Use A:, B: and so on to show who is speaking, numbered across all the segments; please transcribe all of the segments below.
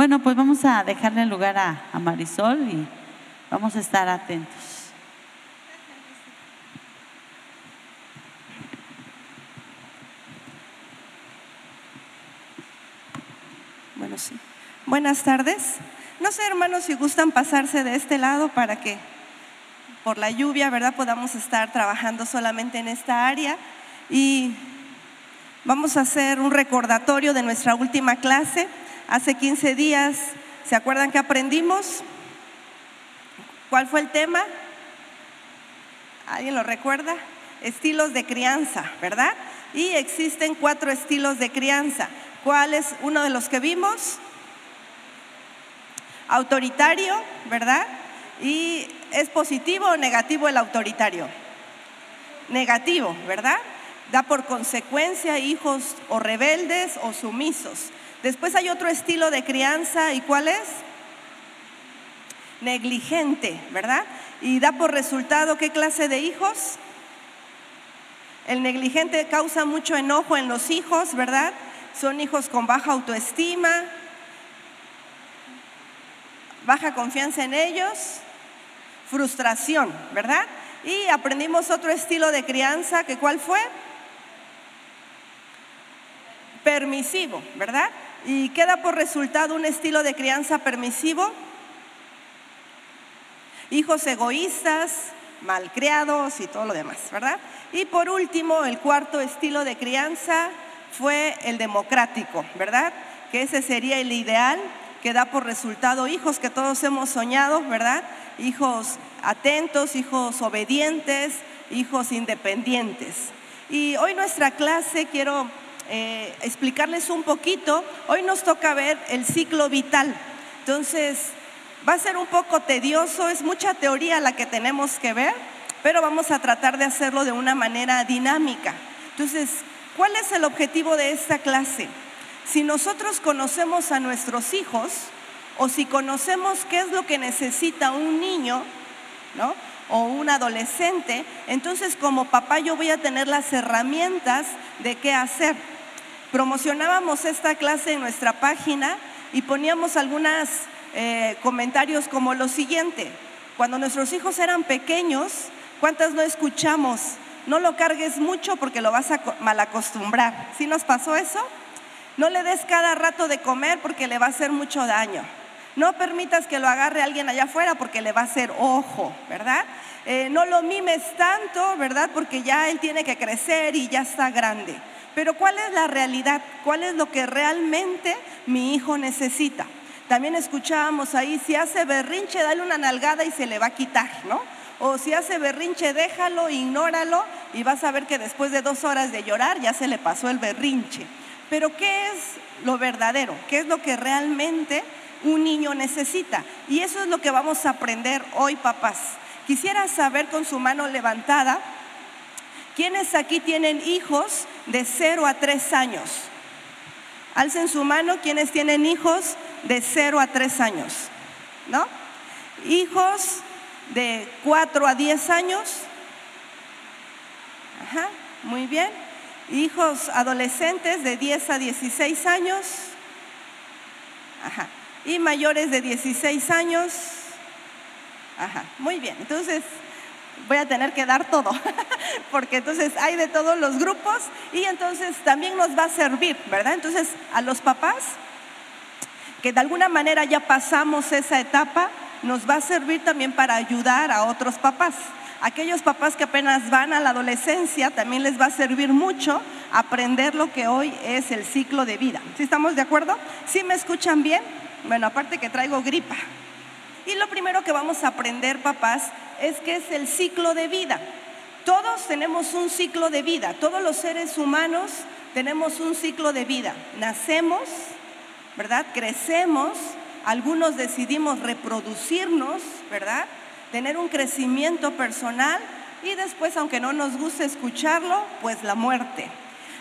A: Bueno, pues vamos a dejarle lugar a, a Marisol y vamos a estar atentos.
B: Bueno, sí. Buenas tardes. No sé, hermanos, si gustan pasarse de este lado para que por la lluvia, ¿verdad?, podamos estar trabajando solamente en esta área. Y vamos a hacer un recordatorio de nuestra última clase. Hace 15 días, ¿se acuerdan que aprendimos? ¿Cuál fue el tema? ¿Alguien lo recuerda? Estilos de crianza, ¿verdad? Y existen cuatro estilos de crianza. ¿Cuál es uno de los que vimos? Autoritario, ¿verdad? ¿Y es positivo o negativo el autoritario? Negativo, ¿verdad? Da por consecuencia hijos o rebeldes o sumisos. Después hay otro estilo de crianza, ¿y cuál es? Negligente, ¿verdad? Y da por resultado qué clase de hijos? El negligente causa mucho enojo en los hijos, ¿verdad? Son hijos con baja autoestima, baja confianza en ellos, frustración, ¿verdad? Y aprendimos otro estilo de crianza, que cuál fue? Permisivo, ¿verdad? Y queda por resultado un estilo de crianza permisivo. Hijos egoístas, malcriados y todo lo demás, ¿verdad? Y por último, el cuarto estilo de crianza fue el democrático, ¿verdad? Que ese sería el ideal que da por resultado hijos que todos hemos soñado, ¿verdad? Hijos atentos, hijos obedientes, hijos independientes. Y hoy nuestra clase quiero eh, explicarles un poquito. Hoy nos toca ver el ciclo vital. Entonces, va a ser un poco tedioso, es mucha teoría la que tenemos que ver, pero vamos a tratar de hacerlo de una manera dinámica. Entonces, ¿cuál es el objetivo de esta clase? Si nosotros conocemos a nuestros hijos o si conocemos qué es lo que necesita un niño, ¿no? O un adolescente, entonces como papá yo voy a tener las herramientas de qué hacer. Promocionábamos esta clase en nuestra página y poníamos algunos eh, comentarios como lo siguiente. Cuando nuestros hijos eran pequeños, ¿cuántas no escuchamos? No lo cargues mucho porque lo vas a malacostumbrar. ¿Sí nos pasó eso? No le des cada rato de comer porque le va a hacer mucho daño. No permitas que lo agarre alguien allá afuera porque le va a hacer ojo, ¿verdad? Eh, no lo mimes tanto, ¿verdad? Porque ya él tiene que crecer y ya está grande. Pero ¿cuál es la realidad? ¿Cuál es lo que realmente mi hijo necesita? También escuchábamos ahí, si hace berrinche, dale una nalgada y se le va a quitar, ¿no? O si hace berrinche, déjalo, ignóralo y vas a ver que después de dos horas de llorar ya se le pasó el berrinche. Pero ¿qué es lo verdadero? ¿Qué es lo que realmente un niño necesita? Y eso es lo que vamos a aprender hoy, papás. Quisiera saber con su mano levantada, ¿quiénes aquí tienen hijos de 0 a 3 años? Alcen su mano quienes tienen hijos de 0 a 3 años, ¿no? Hijos de 4 a 10 años. Ajá, muy bien hijos adolescentes de 10 a 16 años Ajá. y mayores de 16 años. Ajá. Muy bien, entonces voy a tener que dar todo, porque entonces hay de todos los grupos y entonces también nos va a servir, ¿verdad? Entonces a los papás que de alguna manera ya pasamos esa etapa, nos va a servir también para ayudar a otros papás aquellos papás que apenas van a la adolescencia, también les va a servir mucho aprender lo que hoy es el ciclo de vida. ¿Sí estamos de acuerdo? ¿Sí me escuchan bien? Bueno, aparte que traigo gripa. Y lo primero que vamos a aprender, papás, es que es el ciclo de vida. Todos tenemos un ciclo de vida, todos los seres humanos tenemos un ciclo de vida. Nacemos, ¿verdad? Crecemos, algunos decidimos reproducirnos, ¿verdad? tener un crecimiento personal y después, aunque no nos guste escucharlo, pues la muerte.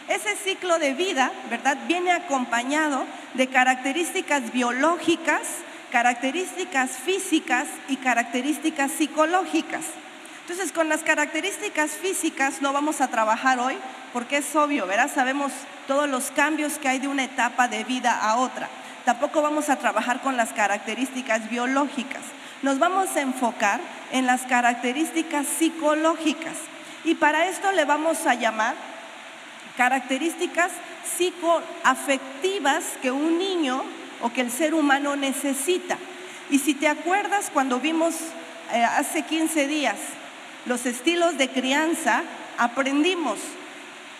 B: Ese ciclo de vida, ¿verdad?, viene acompañado de características biológicas, características físicas y características psicológicas. Entonces, con las características físicas no vamos a trabajar hoy porque es obvio, ¿verdad? Sabemos todos los cambios que hay de una etapa de vida a otra. tampoco vamos a trabajar con las características biológicas. Nos vamos a enfocar en las características psicológicas. Y para esto le vamos a llamar características psicoafectivas que un niño o que el ser humano necesita. Y si te acuerdas cuando vimos eh, hace 15 días los estilos de crianza, aprendimos,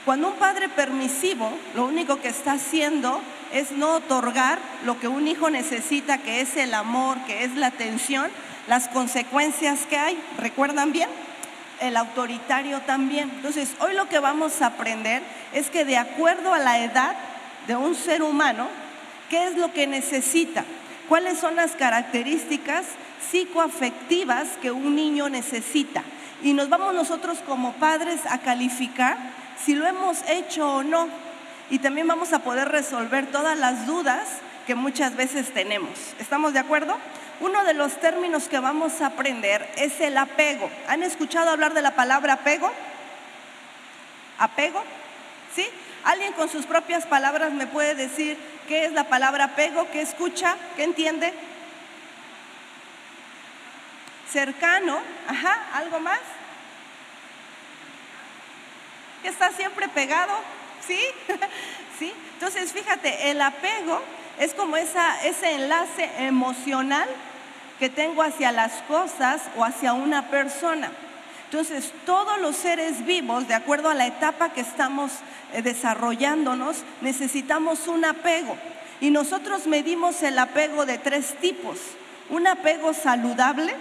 B: cuando un padre permisivo lo único que está haciendo es no otorgar lo que un hijo necesita, que es el amor, que es la atención, las consecuencias que hay. ¿Recuerdan bien? El autoritario también. Entonces, hoy lo que vamos a aprender es que de acuerdo a la edad de un ser humano, ¿qué es lo que necesita? ¿Cuáles son las características psicoafectivas que un niño necesita? Y nos vamos nosotros como padres a calificar si lo hemos hecho o no. Y también vamos a poder resolver todas las dudas que muchas veces tenemos. ¿Estamos de acuerdo? Uno de los términos que vamos a aprender es el apego. ¿Han escuchado hablar de la palabra apego? ¿Apego? ¿Sí? ¿Alguien con sus propias palabras me puede decir qué es la palabra apego? ¿Qué escucha? ¿Qué entiende? Cercano, ajá, ¿algo más? Que está siempre pegado, ¿sí? ¿Sí? Entonces, fíjate, el apego es como esa, ese enlace emocional que tengo hacia las cosas o hacia una persona. Entonces, todos los seres vivos, de acuerdo a la etapa que estamos eh, desarrollándonos, necesitamos un apego. Y nosotros medimos el apego de tres tipos. Un apego saludable,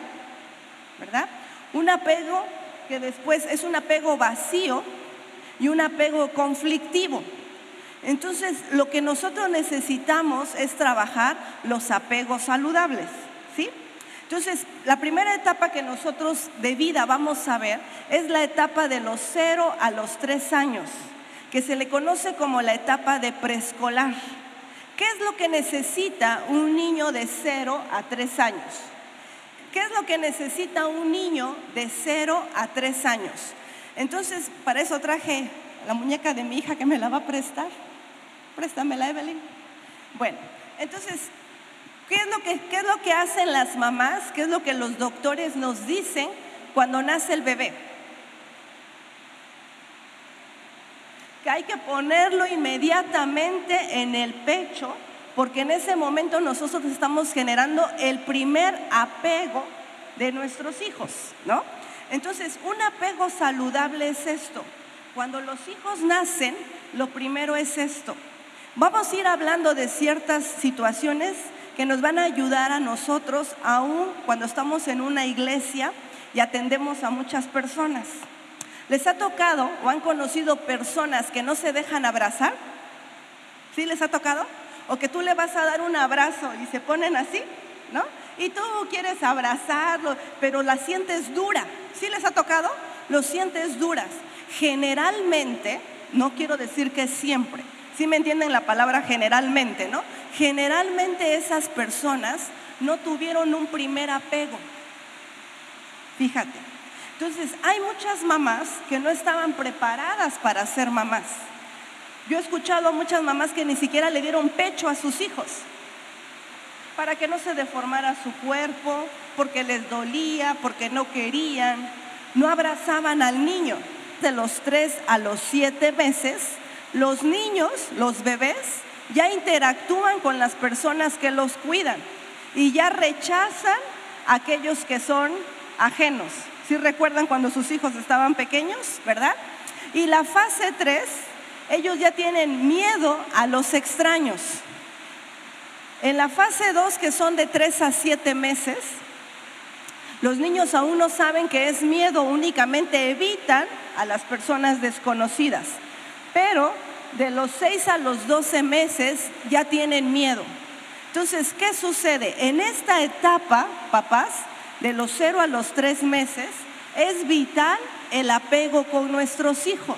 B: ¿verdad? Un apego que después es un apego vacío y un apego conflictivo. Entonces, lo que nosotros necesitamos es trabajar los apegos saludables, ¿sí? Entonces, la primera etapa que nosotros de vida vamos a ver es la etapa de los 0 a los 3 años, que se le conoce como la etapa de preescolar. ¿Qué es lo que necesita un niño de 0 a 3 años? ¿Qué es lo que necesita un niño de 0 a 3 años? Entonces, para eso traje la muñeca de mi hija que me la va a prestar. Préstamela, Evelyn. Bueno, entonces, ¿qué es, lo que, ¿qué es lo que hacen las mamás? ¿Qué es lo que los doctores nos dicen cuando nace el bebé? Que hay que ponerlo inmediatamente en el pecho porque en ese momento nosotros estamos generando el primer apego de nuestros hijos, ¿no? Entonces, un apego saludable es esto. Cuando los hijos nacen, lo primero es esto. Vamos a ir hablando de ciertas situaciones que nos van a ayudar a nosotros, aún cuando estamos en una iglesia y atendemos a muchas personas. ¿Les ha tocado o han conocido personas que no se dejan abrazar? ¿Sí les ha tocado? o que tú le vas a dar un abrazo y se ponen así, ¿no? Y tú quieres abrazarlo, pero la sientes dura. ¿Sí les ha tocado? Lo sientes duras. Generalmente, no quiero decir que siempre, ¿sí me entienden la palabra generalmente, no? Generalmente esas personas no tuvieron un primer apego. Fíjate. Entonces, hay muchas mamás que no estaban preparadas para ser mamás. Yo he escuchado a muchas mamás que ni siquiera le dieron pecho a sus hijos para que no se deformara su cuerpo, porque les dolía, porque no querían, no abrazaban al niño. De los tres a los siete meses, los niños, los bebés, ya interactúan con las personas que los cuidan y ya rechazan a aquellos que son ajenos. Si recuerdan cuando sus hijos estaban pequeños, ¿verdad? Y la fase 3 ellos ya tienen miedo a los extraños. En la fase 2, que son de 3 a 7 meses, los niños aún no saben que es miedo, únicamente evitan a las personas desconocidas. Pero de los 6 a los 12 meses ya tienen miedo. Entonces, ¿qué sucede? En esta etapa, papás, de los 0 a los 3 meses, es vital el apego con nuestros hijos.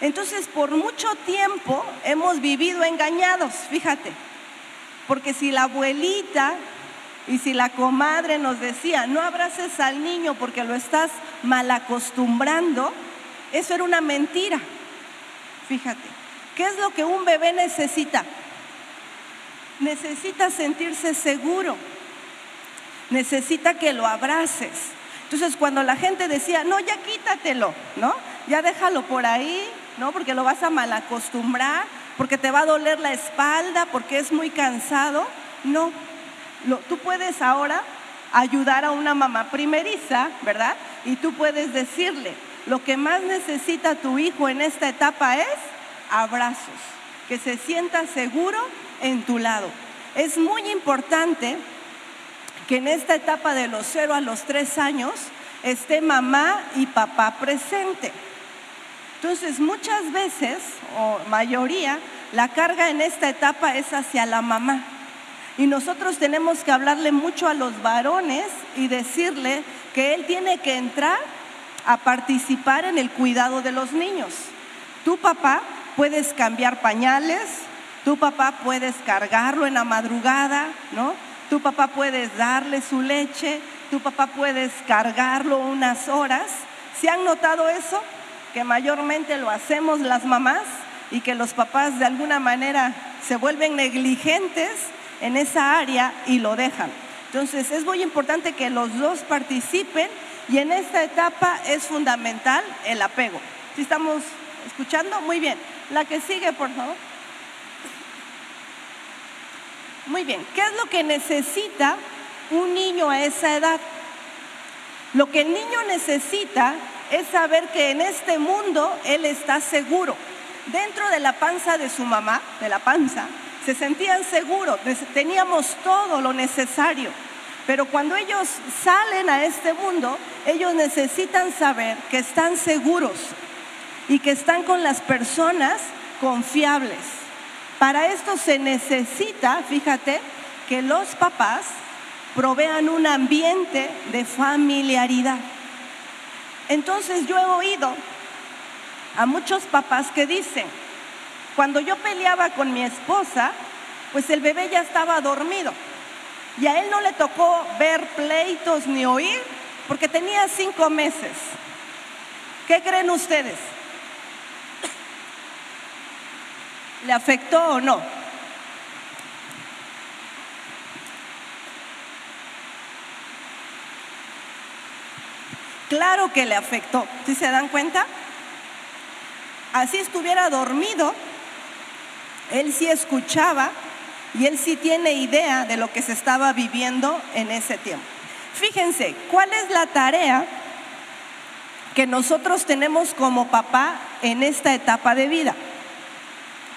B: Entonces, por mucho tiempo hemos vivido engañados, fíjate, porque si la abuelita y si la comadre nos decía, no abraces al niño porque lo estás mal acostumbrando, eso era una mentira. Fíjate, ¿qué es lo que un bebé necesita? necesita sentirse seguro, necesita que lo abraces. Entonces cuando la gente decía, no, ya quítatelo, ¿no? Ya déjalo por ahí, ¿no? Porque lo vas a malacostumbrar, porque te va a doler la espalda, porque es muy cansado. No, tú puedes ahora ayudar a una mamá primeriza, ¿verdad? Y tú puedes decirle, lo que más necesita tu hijo en esta etapa es abrazos, que se sienta seguro en tu lado. Es muy importante que en esta etapa de los cero a los tres años esté mamá y papá presente. Entonces, muchas veces, o mayoría, la carga en esta etapa es hacia la mamá. Y nosotros tenemos que hablarle mucho a los varones y decirle que él tiene que entrar a participar en el cuidado de los niños. Tu papá puedes cambiar pañales, tu papá puedes cargarlo en la madrugada, ¿no? Tu papá puedes darle su leche, tu papá puedes cargarlo unas horas. ¿Se han notado eso? Que mayormente lo hacemos las mamás y que los papás de alguna manera se vuelven negligentes en esa área y lo dejan. Entonces es muy importante que los dos participen y en esta etapa es fundamental el apego. Si estamos escuchando? Muy bien. La que sigue, por favor. Muy bien. ¿Qué es lo que necesita un niño a esa edad? Lo que el niño necesita es saber que en este mundo él está seguro. Dentro de la panza de su mamá, de la panza, se sentían seguros, teníamos todo lo necesario. Pero cuando ellos salen a este mundo, ellos necesitan saber que están seguros y que están con las personas confiables. Para esto se necesita, fíjate, que los papás provean un ambiente de familiaridad. Entonces yo he oído a muchos papás que dicen, cuando yo peleaba con mi esposa, pues el bebé ya estaba dormido. Y a él no le tocó ver pleitos ni oír porque tenía cinco meses. ¿Qué creen ustedes? ¿Le afectó o no? Claro que le afectó. ¿Sí se dan cuenta? Así estuviera dormido, él sí escuchaba y él sí tiene idea de lo que se estaba viviendo en ese tiempo. Fíjense, ¿cuál es la tarea que nosotros tenemos como papá en esta etapa de vida?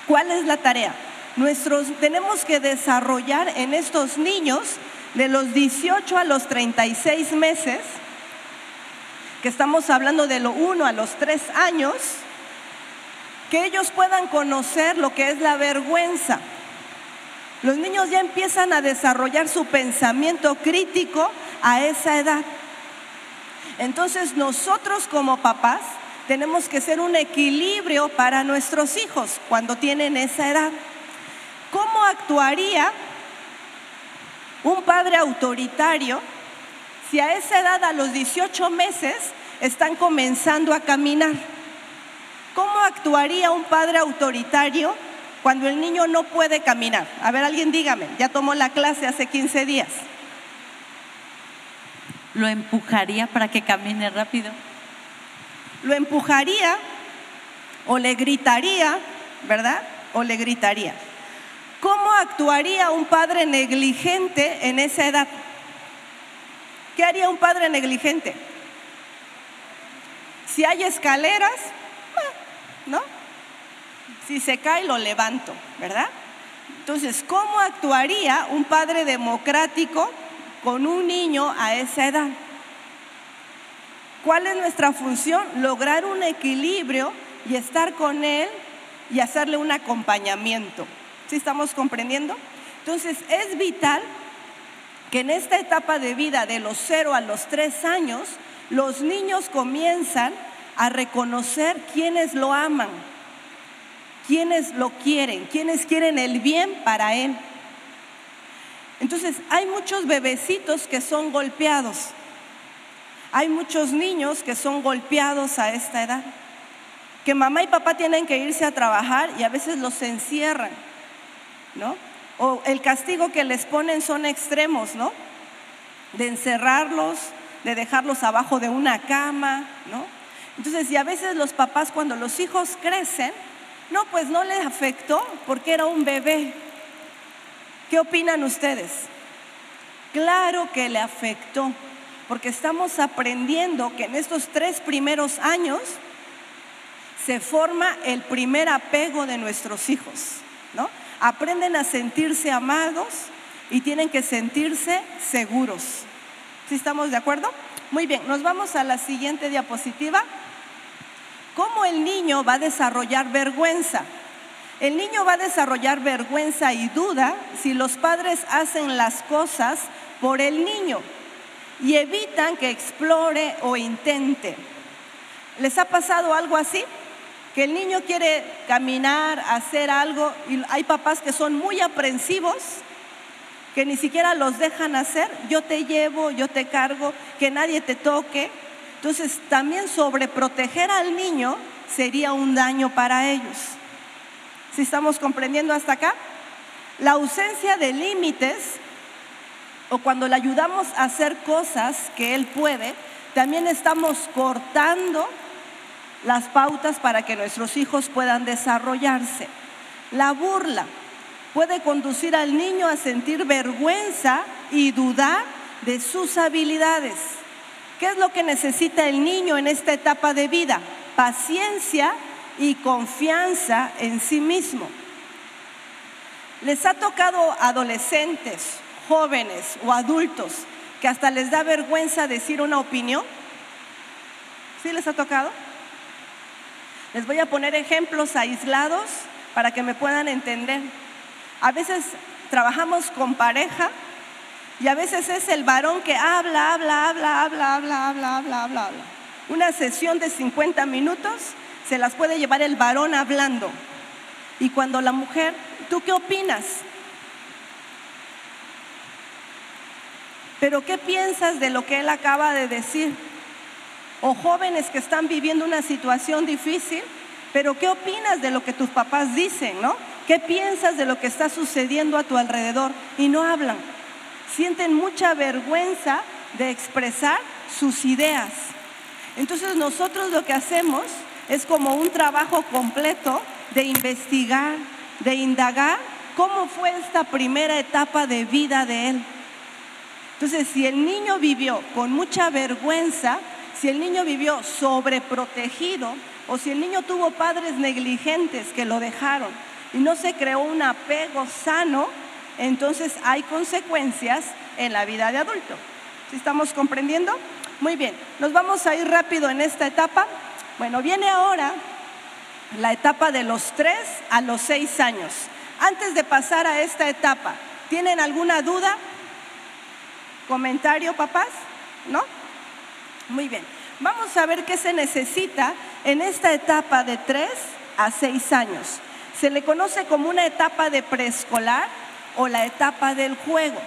B: ¿Cuál es la tarea? Nuestros, tenemos que desarrollar en estos niños de los 18 a los 36 meses, que estamos hablando de lo 1 a los 3 años, que ellos puedan conocer lo que es la vergüenza. Los niños ya empiezan a desarrollar su pensamiento crítico a esa edad. Entonces nosotros como papás tenemos que ser un equilibrio para nuestros hijos cuando tienen esa edad. ¿Cómo actuaría un padre autoritario si a esa edad, a los 18 meses, están comenzando a caminar? ¿Cómo actuaría un padre autoritario cuando el niño no puede caminar? A ver, alguien dígame, ya tomó la clase hace 15 días.
A: ¿Lo empujaría para que camine rápido?
B: Lo empujaría o le gritaría, ¿verdad? O le gritaría. ¿Cómo actuaría un padre negligente en esa edad? ¿Qué haría un padre negligente? Si hay escaleras, ¿no? Si se cae, lo levanto, ¿verdad? Entonces, ¿cómo actuaría un padre democrático con un niño a esa edad? ¿Cuál es nuestra función? Lograr un equilibrio y estar con él y hacerle un acompañamiento. ¿Sí estamos comprendiendo? Entonces, es vital que en esta etapa de vida de los 0 a los 3 años, los niños comienzan a reconocer quienes lo aman, quienes lo quieren, quienes quieren el bien para él. Entonces, hay muchos bebecitos que son golpeados. Hay muchos niños que son golpeados a esta edad. Que mamá y papá tienen que irse a trabajar y a veces los encierran, ¿no? o el castigo que les ponen son extremos, ¿no? De encerrarlos, de dejarlos abajo de una cama, ¿no? Entonces, y a veces los papás cuando los hijos crecen, no, pues no les afectó porque era un bebé. ¿Qué opinan ustedes? Claro que le afectó, porque estamos aprendiendo que en estos tres primeros años se forma el primer apego de nuestros hijos, ¿no? Aprenden a sentirse amados y tienen que sentirse seguros. ¿Sí estamos de acuerdo? Muy bien, nos vamos a la siguiente diapositiva. ¿Cómo el niño va a desarrollar vergüenza? El niño va a desarrollar vergüenza y duda si los padres hacen las cosas por el niño y evitan que explore o intente. ¿Les ha pasado algo así? Que el niño quiere caminar, hacer algo y hay papás que son muy aprensivos, que ni siquiera los dejan hacer. Yo te llevo, yo te cargo, que nadie te toque. Entonces también sobreproteger al niño sería un daño para ellos. ¿Si estamos comprendiendo hasta acá? La ausencia de límites o cuando le ayudamos a hacer cosas que él puede, también estamos cortando las pautas para que nuestros hijos puedan desarrollarse. La burla puede conducir al niño a sentir vergüenza y dudar de sus habilidades. ¿Qué es lo que necesita el niño en esta etapa de vida? Paciencia y confianza en sí mismo. Les ha tocado adolescentes jóvenes o adultos que hasta les da vergüenza decir una opinión? ¿Sí les ha tocado? Les voy a poner ejemplos aislados para que me puedan entender. A veces trabajamos con pareja y a veces es el varón que habla, habla, habla, habla, habla, habla, habla, habla. habla. Una sesión de 50 minutos se las puede llevar el varón hablando. Y cuando la mujer, ¿tú qué opinas? Pero ¿qué piensas de lo que él acaba de decir? O jóvenes que están viviendo una situación difícil, pero ¿qué opinas de lo que tus papás dicen, no? ¿Qué piensas de lo que está sucediendo a tu alrededor? Y no hablan. Sienten mucha vergüenza de expresar sus ideas. Entonces nosotros lo que hacemos es como un trabajo completo de investigar, de indagar cómo fue esta primera etapa de vida de él. Entonces, si el niño vivió con mucha vergüenza, si el niño vivió sobreprotegido o si el niño tuvo padres negligentes que lo dejaron y no se creó un apego sano, entonces hay consecuencias en la vida de adulto. ¿Sí estamos comprendiendo? Muy bien, nos vamos a ir rápido en esta etapa. Bueno, viene ahora la etapa de los tres a los seis años. Antes de pasar a esta etapa, ¿tienen alguna duda? ¿Comentario, papás? ¿No? Muy bien. Vamos a ver qué se necesita en esta etapa de 3 a 6 años. Se le conoce como una etapa de preescolar o la etapa del juego.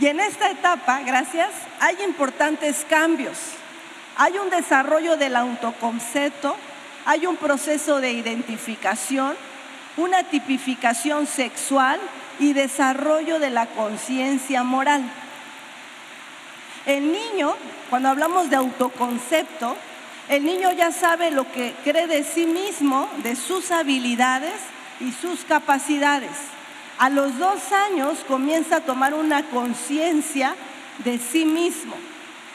B: Y en esta etapa, gracias, hay importantes cambios. Hay un desarrollo del autoconcepto, hay un proceso de identificación, una tipificación sexual y desarrollo de la conciencia moral. El niño, cuando hablamos de autoconcepto, el niño ya sabe lo que cree de sí mismo, de sus habilidades y sus capacidades. A los dos años comienza a tomar una conciencia de sí mismo.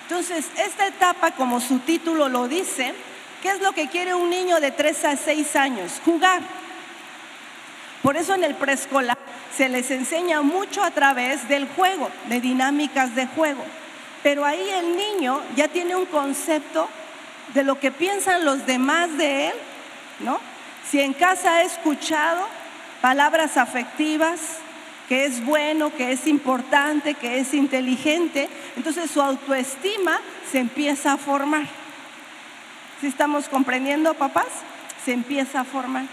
B: Entonces, esta etapa, como su título lo dice, ¿qué es lo que quiere un niño de tres a seis años? Jugar. Por eso en el preescolar se les enseña mucho a través del juego, de dinámicas de juego. Pero ahí el niño ya tiene un concepto de lo que piensan los demás de él, ¿no? Si en casa ha escuchado palabras afectivas, que es bueno, que es importante, que es inteligente, entonces su autoestima se empieza a formar. ¿Sí estamos comprendiendo, papás? Se empieza a formar.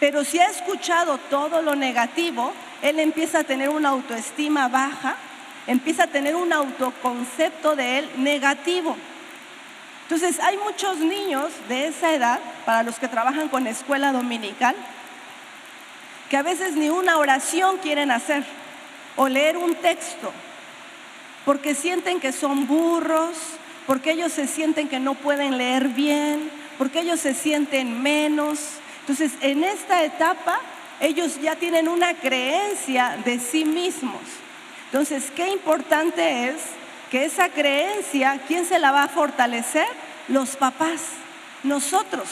B: Pero si ha escuchado todo lo negativo, él empieza a tener una autoestima baja, empieza a tener un autoconcepto de él negativo. Entonces hay muchos niños de esa edad, para los que trabajan con escuela dominical, que a veces ni una oración quieren hacer o leer un texto, porque sienten que son burros, porque ellos se sienten que no pueden leer bien, porque ellos se sienten menos. Entonces, en esta etapa, ellos ya tienen una creencia de sí mismos. Entonces, qué importante es que esa creencia, ¿quién se la va a fortalecer? Los papás, nosotros.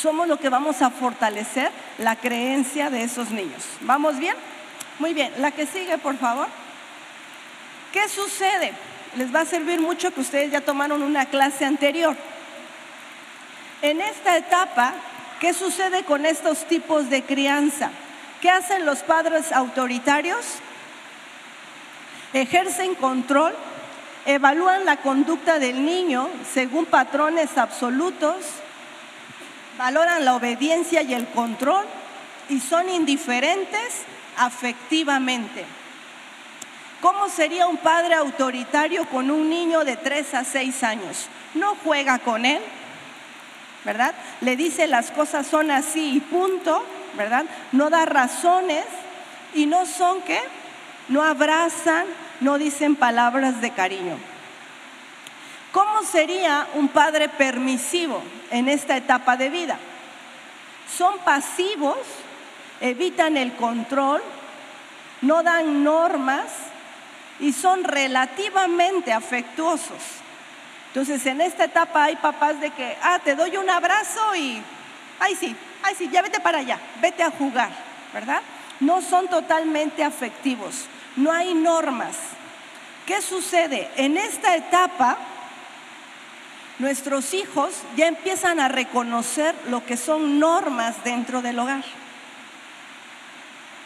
B: Somos lo que vamos a fortalecer la creencia de esos niños. ¿Vamos bien? Muy bien, la que sigue, por favor. ¿Qué sucede? Les va a servir mucho que ustedes ya tomaron una clase anterior. En esta etapa, ¿qué sucede con estos tipos de crianza? ¿Qué hacen los padres autoritarios? Ejercen control, evalúan la conducta del niño según patrones absolutos, valoran la obediencia y el control y son indiferentes afectivamente. ¿Cómo sería un padre autoritario con un niño de 3 a 6 años? No juega con él, ¿verdad? Le dice las cosas son así y punto, ¿verdad? No da razones y no son qué? No abrazan, no dicen palabras de cariño. ¿Cómo sería un padre permisivo en esta etapa de vida? Son pasivos, evitan el control, no dan normas y son relativamente afectuosos. Entonces, en esta etapa hay papás de que, ah, te doy un abrazo y, ay sí, ay sí, ya para allá, vete a jugar, ¿verdad? No son totalmente afectivos, no hay normas. ¿Qué sucede? En esta etapa, nuestros hijos ya empiezan a reconocer lo que son normas dentro del hogar.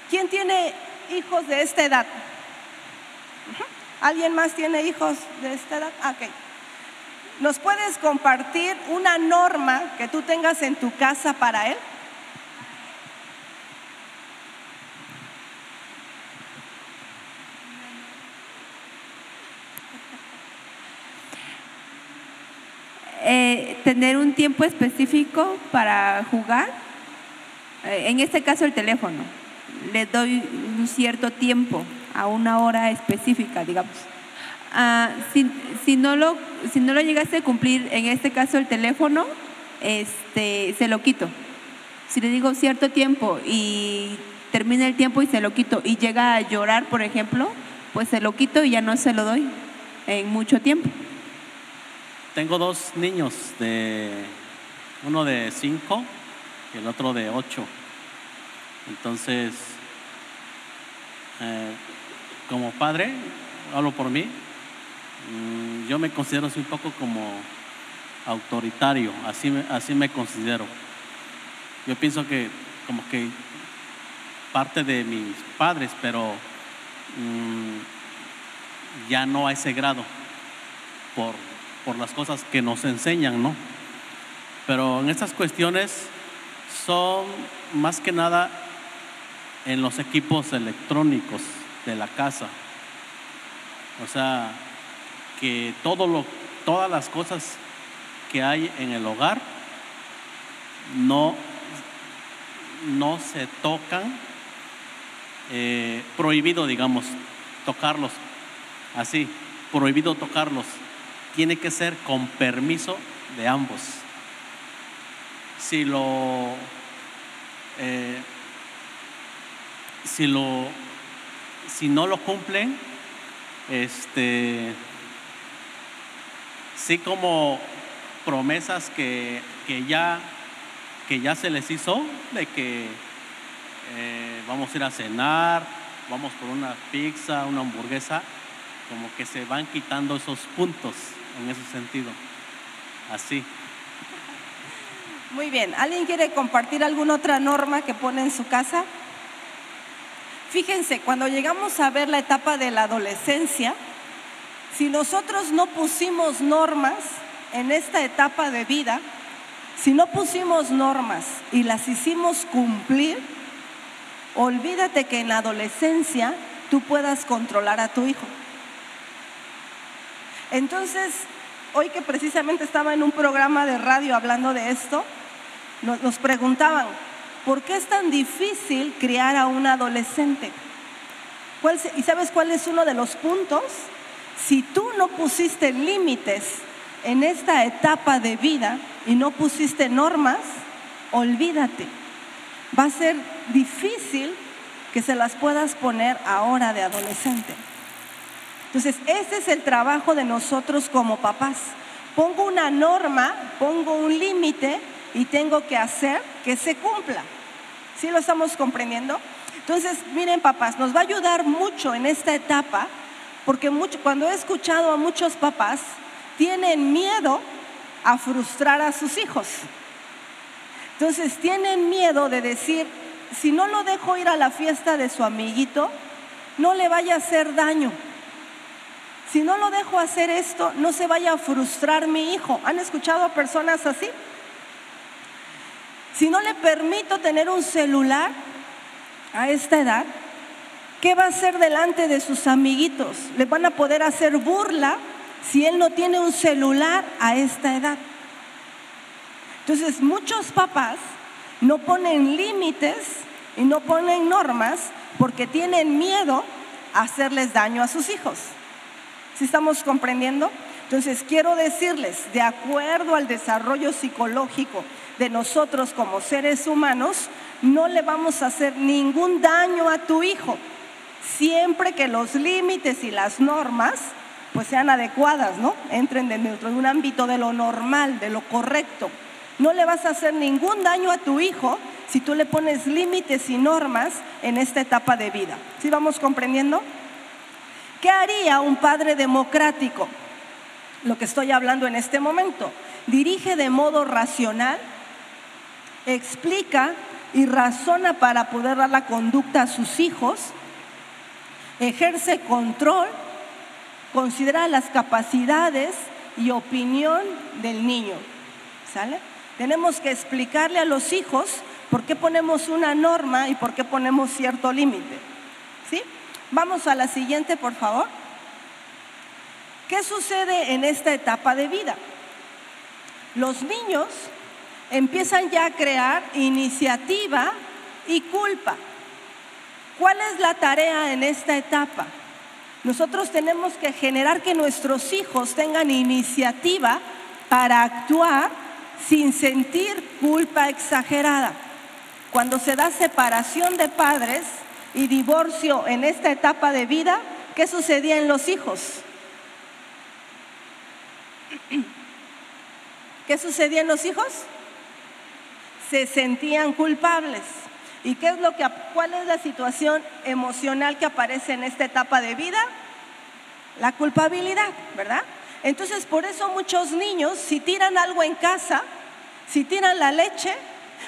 B: ¿Quién tiene hijos de esta edad? ¿Alguien más tiene hijos de esta edad? Ok. ¿Nos puedes compartir una norma que tú tengas en tu casa para él?
C: Eh, tener un tiempo específico para jugar, eh, en este caso el teléfono, le doy un cierto tiempo a una hora específica, digamos. Ah, si, no lo, si no lo llegaste a cumplir, en este caso el teléfono, este, se lo quito. Si le digo cierto tiempo y termina el tiempo y se lo quito y llega a llorar, por ejemplo, pues se lo quito y ya no se lo doy en mucho tiempo.
D: Tengo dos niños, de, uno de cinco y el otro de ocho. Entonces, eh, como padre, hablo por mí, mm, yo me considero así un poco como autoritario, así así me considero. Yo pienso que como que parte de mis padres, pero mm, ya no a ese grado por, por las cosas que nos enseñan, ¿no? Pero en estas cuestiones son más que nada en los equipos electrónicos de la casa. O sea, que todo lo, todas las cosas que hay en el hogar no, no se tocan, eh, prohibido, digamos, tocarlos así, prohibido tocarlos. Tiene que ser con permiso de ambos. Si lo, eh, si lo si no lo cumplen, este, sí como promesas que, ya, que ya se les hizo, de que eh, vamos a ir a cenar, vamos por una pizza, una hamburguesa, como que se van quitando esos puntos en ese sentido. Así.
B: Muy bien. ¿Alguien quiere compartir alguna otra norma que pone en su casa? Fíjense, cuando llegamos a ver la etapa de la adolescencia, si nosotros no pusimos normas en esta etapa de vida, si no pusimos normas y las hicimos cumplir, olvídate que en la adolescencia tú puedas controlar a tu hijo. Entonces, hoy que precisamente estaba en un programa de radio hablando de esto, nos, preguntaban, ¿por qué es tan difícil criar a un adolescente? ¿Cuál se- ¿Y sabes cuál es uno de los puntos? Si tú no pusiste límites en esta etapa de vida y no pusiste normas, olvídate. Va a ser difícil que se las puedas poner ahora de adolescente. Entonces, ese es el trabajo de nosotros como papás. Pongo una norma, pongo un límite y tengo que hacer que se cumpla. ¿Sí lo estamos comprendiendo? Entonces, miren papás, nos va a ayudar mucho en esta etapa, porque mucho, cuando he escuchado a muchos papás, tienen miedo a frustrar a sus hijos. Entonces, tienen miedo de decir, si no lo dejo ir a la fiesta de su amiguito, no le vaya a hacer daño. Si no lo dejo hacer esto, no se vaya a frustrar mi hijo. ¿Han escuchado a personas así? Si no le permito tener un celular a esta edad, ¿qué va a hacer delante de sus amiguitos? Le van a poder hacer burla si él no tiene un celular a esta edad. Entonces, muchos papás no ponen límites y no ponen normas porque tienen miedo a hacerles daño a sus hijos. ¿Sí estamos comprendiendo? Entonces, quiero decirles, de acuerdo al desarrollo psicológico de nosotros como seres humanos, no le vamos a hacer ningún daño a tu hijo, siempre que los límites y las normas pues sean adecuadas, ¿no? Entren dentro de un ámbito de lo normal, de lo correcto. No le vas a hacer ningún daño a tu hijo si tú le pones límites y normas en esta etapa de vida. ¿Sí vamos comprendiendo? ¿Qué haría un padre democrático? Lo que estoy hablando en este momento. Dirige de modo racional, explica y razona para poder dar la conducta a sus hijos, ejerce control, considera las capacidades y opinión del niño. ¿Sale? Tenemos que explicarle a los hijos por qué ponemos una norma y por qué ponemos cierto límite. ¿Sí? Vamos a la siguiente, por favor. ¿Qué sucede en esta etapa de vida? Los niños empiezan ya a crear iniciativa y culpa. ¿Cuál es la tarea en esta etapa? Nosotros tenemos que generar que nuestros hijos tengan iniciativa para actuar sin sentir culpa exagerada. Cuando se da separación de padres y divorcio en esta etapa de vida, ¿qué sucedía en los hijos? ¿Qué sucedía en los hijos? Se sentían culpables. ¿Y qué es lo que cuál es la situación emocional que aparece en esta etapa de vida? La culpabilidad, ¿verdad? Entonces, por eso muchos niños si tiran algo en casa, si tiran la leche,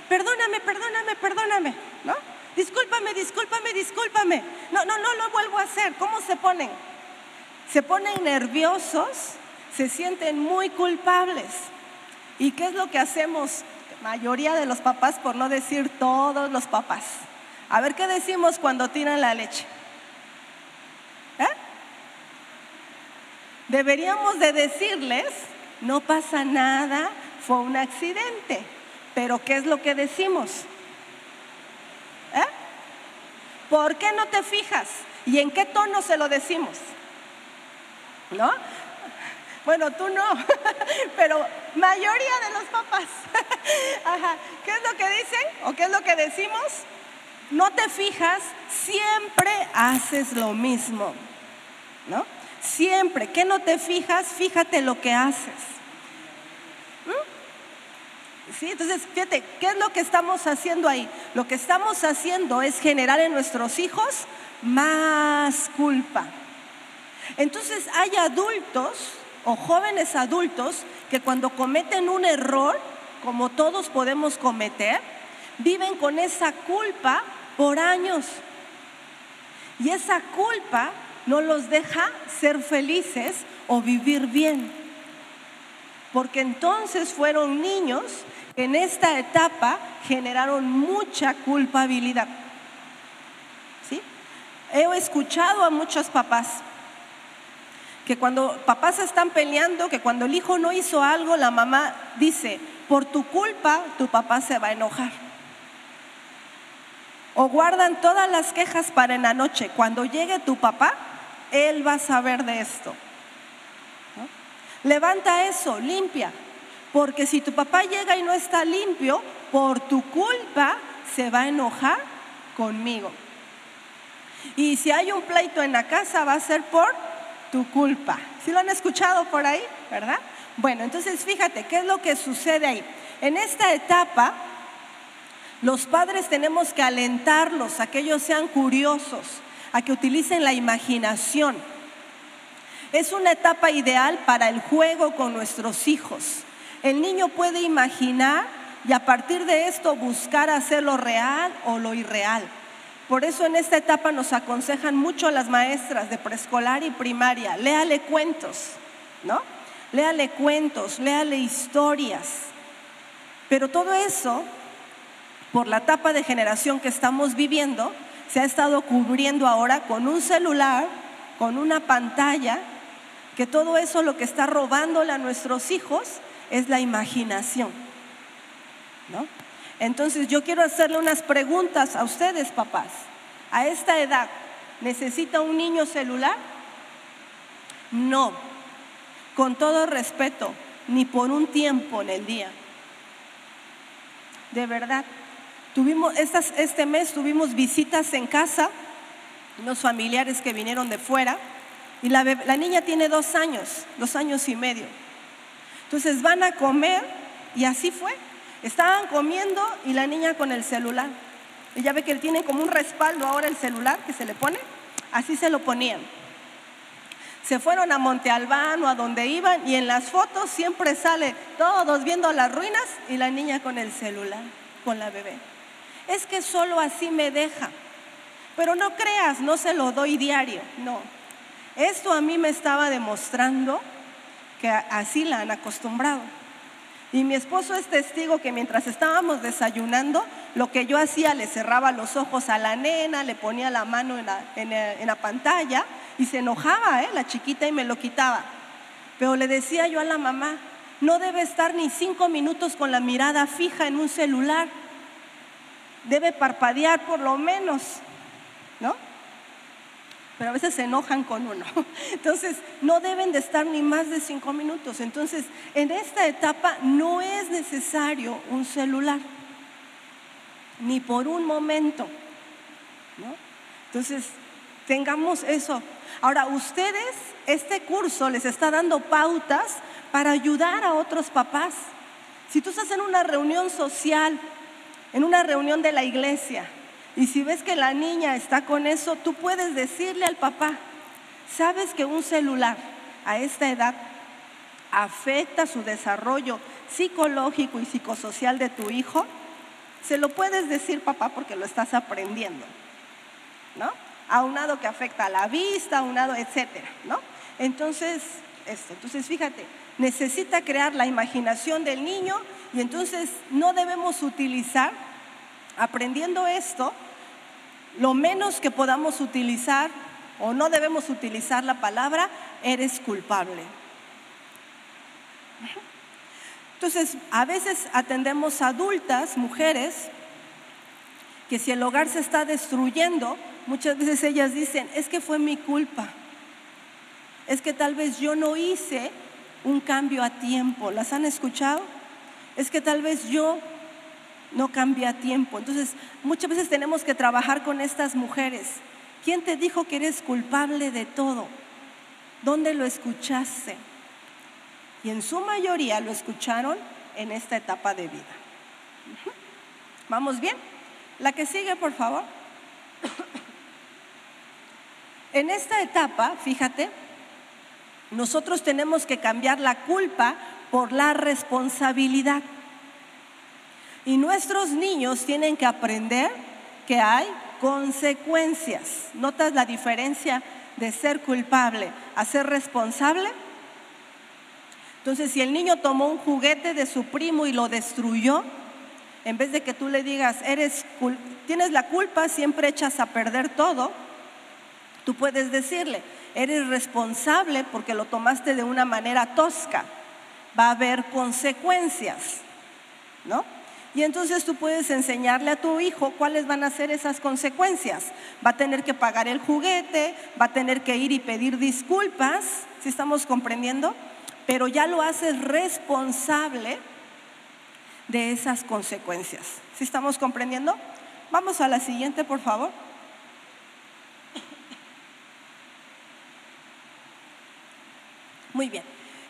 B: perdóname, perdóname, perdóname, ¿no? Discúlpame, discúlpame, discúlpame. No, no, no lo vuelvo a hacer. ¿Cómo se ponen? Se ponen nerviosos, se sienten muy culpables. ¿Y qué es lo que hacemos? Mayoría de los papás, por no decir todos los papás. A ver qué decimos cuando tiran la leche. ¿Eh? Deberíamos de decirles, no pasa nada, fue un accidente. Pero ¿qué es lo que decimos? ¿Eh? ¿Por qué no te fijas? ¿Y en qué tono se lo decimos? ¿No? Bueno, tú no, pero mayoría de los papás. Ajá. ¿Qué es lo que dicen o qué es lo que decimos? No te fijas, siempre haces lo mismo. ¿No? Siempre. ¿Qué no te fijas? Fíjate lo que haces. ¿Sí? Entonces, fíjate, ¿qué es lo que estamos haciendo ahí? Lo que estamos haciendo es generar en nuestros hijos más culpa. Entonces hay adultos o jóvenes adultos que cuando cometen un error, como todos podemos cometer, viven con esa culpa por años. Y esa culpa no los deja ser felices o vivir bien. Porque entonces fueron niños en esta etapa generaron mucha culpabilidad. ¿Sí? He escuchado a muchos papás que cuando papás están peleando, que cuando el hijo no hizo algo, la mamá dice, por tu culpa tu papá se va a enojar. O guardan todas las quejas para en la noche. Cuando llegue tu papá, él va a saber de esto. Levanta eso, limpia. Porque si tu papá llega y no está limpio, por tu culpa se va a enojar conmigo. Y si hay un pleito en la casa, va a ser por tu culpa. ¿Sí lo han escuchado por ahí? ¿Verdad? Bueno, entonces fíjate, ¿qué es lo que sucede ahí? En esta etapa, los padres tenemos que alentarlos a que ellos sean curiosos, a que utilicen la imaginación. Es una etapa ideal para el juego con nuestros hijos. El niño puede imaginar y a partir de esto buscar hacer lo real o lo irreal. Por eso en esta etapa nos aconsejan mucho las maestras de preescolar y primaria, léale cuentos, ¿no? Léale cuentos, léale historias. Pero todo eso, por la etapa de generación que estamos viviendo, se ha estado cubriendo ahora con un celular, con una pantalla, que todo eso lo que está robándole a nuestros hijos es la imaginación. ¿no? Entonces yo quiero hacerle unas preguntas a ustedes, papás. A esta edad, ¿necesita un niño celular? No. Con todo respeto, ni por un tiempo en el día. De verdad. Tuvimos, este mes tuvimos visitas en casa, unos familiares que vinieron de fuera, y la niña tiene dos años, dos años y medio. Entonces van a comer y así fue. Estaban comiendo y la niña con el celular. Ya ve que él tiene como un respaldo ahora el celular que se le pone. Así se lo ponían. Se fueron a Monte Albán o a donde iban y en las fotos siempre sale todos viendo las ruinas y la niña con el celular, con la bebé. Es que solo así me deja. Pero no creas, no se lo doy diario, no. Esto a mí me estaba demostrando que así la han acostumbrado. Y mi esposo es testigo que mientras estábamos desayunando, lo que yo hacía, le cerraba los ojos a la nena, le ponía la mano en la, pantalla y se enojaba, ¿eh? la chiquita, y me lo quitaba. Pero le decía yo a la mamá, no debe estar ni cinco minutos con la mirada fija en un celular. Debe parpadear por lo menos, ¿no? Pero a veces se enojan con uno. Entonces, no deben de estar ni más de cinco minutos. Entonces, en esta etapa no es necesario un celular, ni por un momento. Entonces, tengamos eso. Ahora, ustedes, este curso les está dando pautas para ayudar a otros papás. Si tú estás en una reunión social, en una reunión de la iglesia, y si ves que la niña está con eso, tú puedes decirle al papá, ¿sabes que un celular a esta edad afecta su desarrollo psicológico y psicosocial de tu hijo? Se lo puedes decir, papá, porque lo estás aprendiendo, ¿no? Aunado que afecta a la vista, aunado, etcétera, ¿no? Entonces, esto, entonces fíjate, necesita crear la imaginación del niño y entonces no debemos utilizar aprendiendo esto, lo menos que podamos utilizar o no debemos utilizar la palabra, eres culpable. Entonces, a veces atendemos adultas, mujeres, que si el hogar se está destruyendo, muchas veces ellas dicen, es que fue mi culpa, es que tal vez yo no hice un cambio a tiempo. ¿Las han escuchado? Es que tal vez yo no cambia tiempo. Entonces, muchas veces tenemos que trabajar con estas mujeres. ¿Quién te dijo que eres culpable de todo? ¿Dónde lo escuchaste? Y en su mayoría lo escucharon en esta etapa de vida. ¿Vamos bien? La que sigue, por favor. En esta etapa, fíjate, nosotros tenemos que cambiar la culpa por la responsabilidad. Y nuestros niños tienen que aprender que hay consecuencias. ¿Notas la diferencia de ser culpable a ser responsable? Entonces, si el niño tomó un juguete de su primo y lo destruyó, en vez de que tú le digas, eres tienes la culpa, siempre echas a perder todo, tú puedes decirle, eres responsable porque lo tomaste de una manera tosca. Va a haber consecuencias, ¿no? Y entonces tú puedes enseñarle a tu hijo cuáles van a ser esas consecuencias. Va a tener que pagar el juguete, va a tener que ir y pedir disculpas, si estamos comprendiendo, pero ya lo haces responsable de esas consecuencias. ¿Si estamos comprendiendo? Vamos a la siguiente, por favor. Muy bien.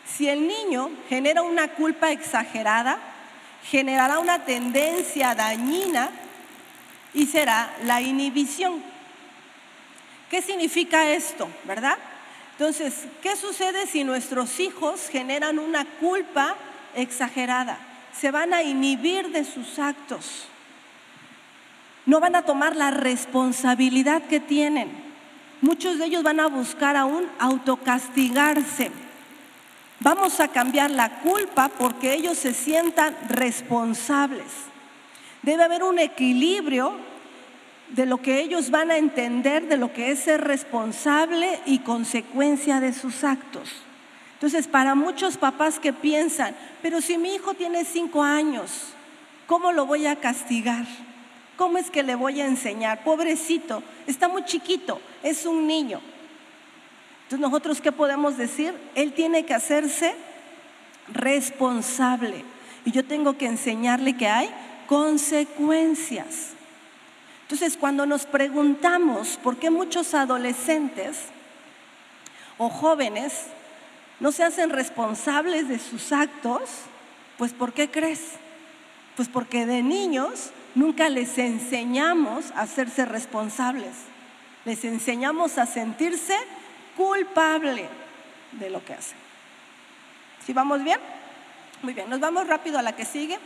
B: Si el niño genera una culpa exagerada, generará una tendencia dañina y será la inhibición. ¿Qué significa esto, verdad? Entonces, ¿qué sucede si nuestros hijos generan una culpa exagerada? Se van a inhibir de sus actos. No van a tomar la responsabilidad que tienen. Muchos de ellos van a buscar aún autocastigarse. Vamos a cambiar la culpa porque ellos se sientan responsables. Debe haber un equilibrio de lo que ellos van a entender de lo que es ser responsable y consecuencia de sus actos. Entonces, para muchos papás que piensan, pero si mi hijo tiene cinco años, ¿cómo lo voy a castigar? ¿Cómo es que le voy a enseñar? Pobrecito, está muy chiquito, es un niño. Entonces nosotros, ¿qué podemos decir? Él tiene que hacerse responsable. Y yo tengo que enseñarle que hay consecuencias. Entonces, cuando nos preguntamos por qué muchos adolescentes o jóvenes no se hacen responsables de sus actos, pues ¿por qué crees? Pues porque de niños nunca les enseñamos a hacerse responsables. Les enseñamos a sentirse culpable de lo que hace. ¿Sí vamos bien? Muy bien, nos vamos rápido a la que sigue.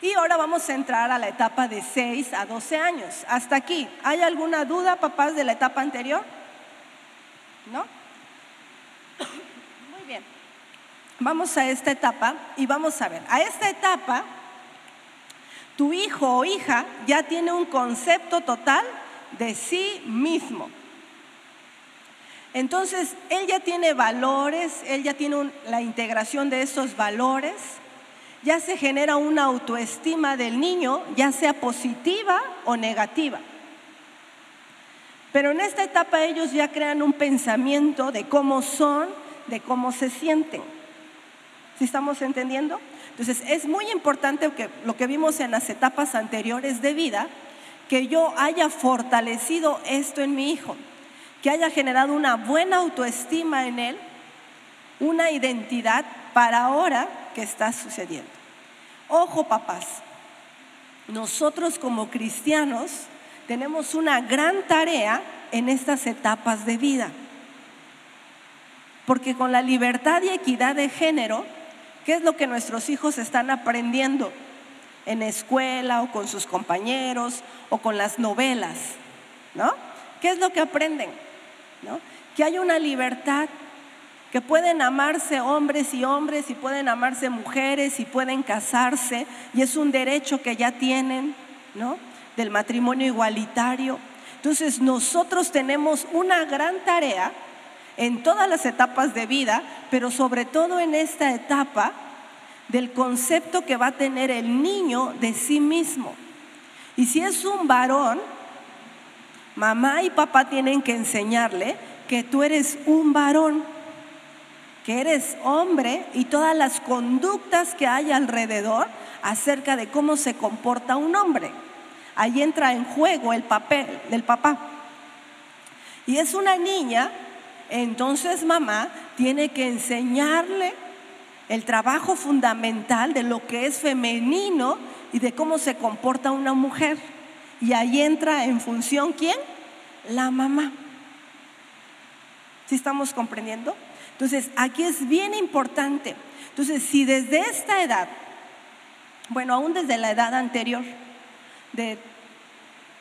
B: Y ahora vamos a entrar a la etapa de 6 a 12 años. Hasta aquí, ¿hay alguna duda, papás, de la etapa anterior? ¿No? Muy bien. Vamos a esta etapa y vamos a ver. A esta etapa, tu hijo o hija ya tiene un concepto total de sí mismo. Entonces, él ya tiene valores, él ya tiene la integración de esos valores, ya se genera una autoestima del niño, ya sea positiva o negativa. Pero en esta etapa ellos ya crean un pensamiento de cómo son, de cómo se sienten. ¿Sí estamos entendiendo? Entonces, es muy importante que lo que vimos en las etapas anteriores de vida, que yo haya fortalecido esto en mi hijo que haya generado una buena autoestima en él, una identidad para ahora que está sucediendo. Ojo papás, nosotros como cristianos tenemos una gran tarea en estas etapas de vida. Porque con la libertad y equidad de género, ¿qué es lo que nuestros hijos están aprendiendo en escuela o con sus compañeros o con las novelas? ¿No? ¿Qué es lo que aprenden? Que hay una libertad, que pueden amarse hombres y hombres y pueden amarse mujeres y pueden casarse y es un derecho que ya tienen. Del matrimonio igualitario. Entonces nosotros tenemos una gran tarea en todas las etapas de vida, pero sobre todo en esta etapa del concepto que va a tener el niño de sí mismo. Y si es un varón, Mamá y papá tienen que enseñarle que tú eres un varón, que eres hombre y todas las conductas que hay alrededor acerca de cómo se comporta un hombre. Ahí entra en juego el papel del papá. Y es una niña, entonces mamá tiene que enseñarle el trabajo fundamental de lo que es femenino y de cómo se comporta una mujer. Y ahí entra en función quién? La mamá. ¿Sí estamos comprendiendo? Entonces, aquí es bien importante. Entonces, si desde esta edad, bueno, aún desde la edad anterior, de,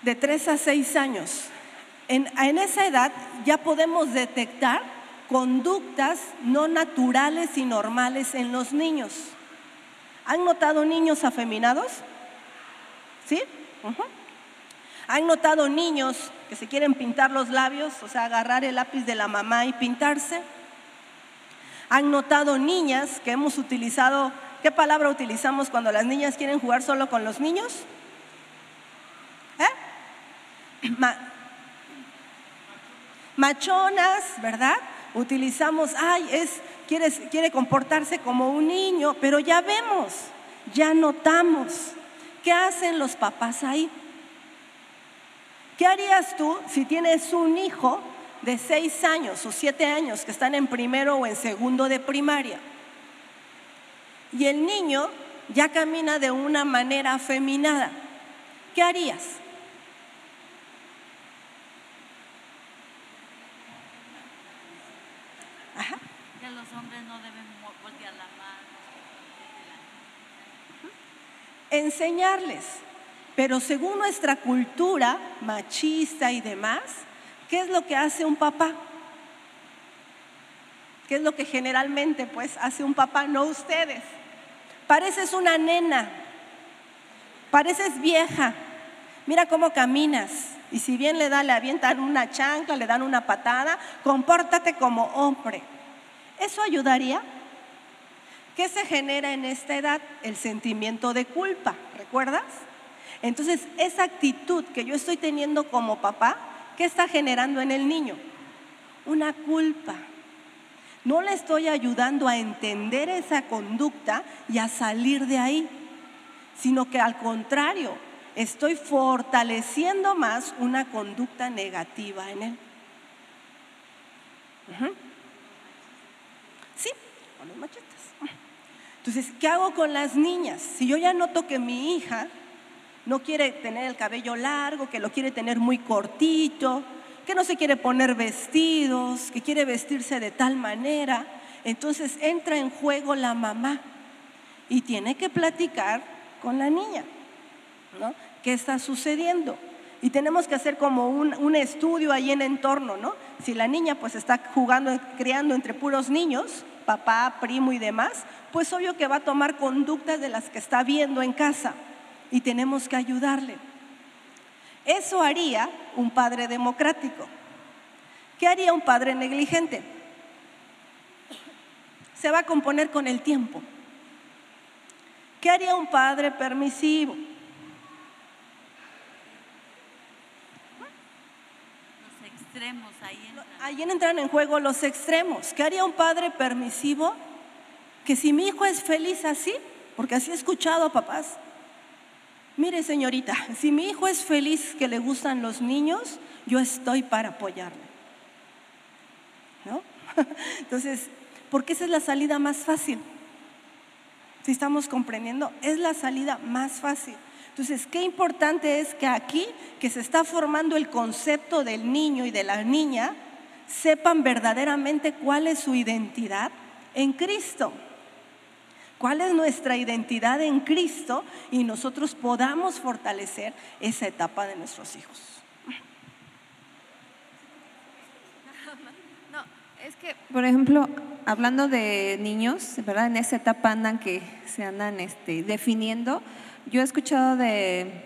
B: de 3 a 6 años, en, en esa edad ya podemos detectar conductas no naturales y normales en los niños. ¿Han notado niños afeminados? ¿Sí? ¿Han notado niños que se quieren pintar los labios, o sea, agarrar el lápiz de la mamá y pintarse? ¿Han notado niñas que hemos utilizado ¿qué palabra utilizamos cuando las niñas quieren jugar solo con los niños? ¿Eh? Ma- machonas, ¿verdad? Utilizamos, ay, es, quiere, quiere comportarse como un niño, pero ya vemos, ya notamos. ¿Qué hacen los papás ahí? ¿Qué harías tú si tienes un hijo de seis años o siete años que están en primero o en segundo de primaria? Y el niño ya camina de una manera afeminada. ¿Qué harías?
A: Que los hombres no deben voltear la mano.
B: enseñarles. Pero según nuestra cultura machista y demás, ¿qué es lo que hace un papá? ¿Qué es lo que generalmente pues hace un papá? No ustedes. Pareces una nena, pareces vieja, mira cómo caminas. Y si bien le da, le avientan una chancla, le dan una patada, compórtate como hombre. ¿Eso ayudaría? ¿Qué se genera en esta edad? El sentimiento de culpa, ¿recuerdas? Entonces, esa actitud que yo estoy teniendo como papá, ¿qué está generando en el niño? Una culpa. No le estoy ayudando a entender esa conducta y a salir de ahí, sino que al contrario, estoy fortaleciendo más una conducta negativa en él. Sí, con los machistas. Entonces, ¿qué hago con las niñas? Si yo ya noto que mi hija no quiere tener el cabello largo, que lo quiere tener muy cortito, que no se quiere poner vestidos, que quiere vestirse de tal manera, entonces entra en juego la mamá y tiene que platicar con la niña, ¿no? ¿Qué está sucediendo? Y tenemos que hacer como un, un estudio ahí en entorno, ¿no? Si la niña pues está jugando, criando entre puros niños, papá, primo y demás, pues obvio que va a tomar conductas de las que está viendo en casa y tenemos que ayudarle. Eso haría un padre democrático. ¿Qué haría un padre negligente? Se va a componer con el tiempo. ¿Qué haría un padre permisivo?
A: Los extremos ahí entran.
B: Ahí entran en juego los extremos. ¿Qué haría un padre permisivo? Que si mi hijo es feliz así, porque así he escuchado a papás. Mire, señorita, si mi hijo es feliz que le gustan los niños, yo estoy para apoyarle. ¿No? Entonces, porque esa es la salida más fácil. Si estamos comprendiendo, es la salida más fácil. Entonces, qué importante es que aquí, que se está formando el concepto del niño y de la niña, sepan verdaderamente cuál es su identidad en Cristo. ¿Cuál es nuestra identidad en Cristo? Y nosotros podamos fortalecer esa etapa de nuestros hijos.
C: No, es que, por ejemplo, hablando de niños, ¿verdad? En esa etapa andan que se andan este, definiendo. Yo he escuchado de,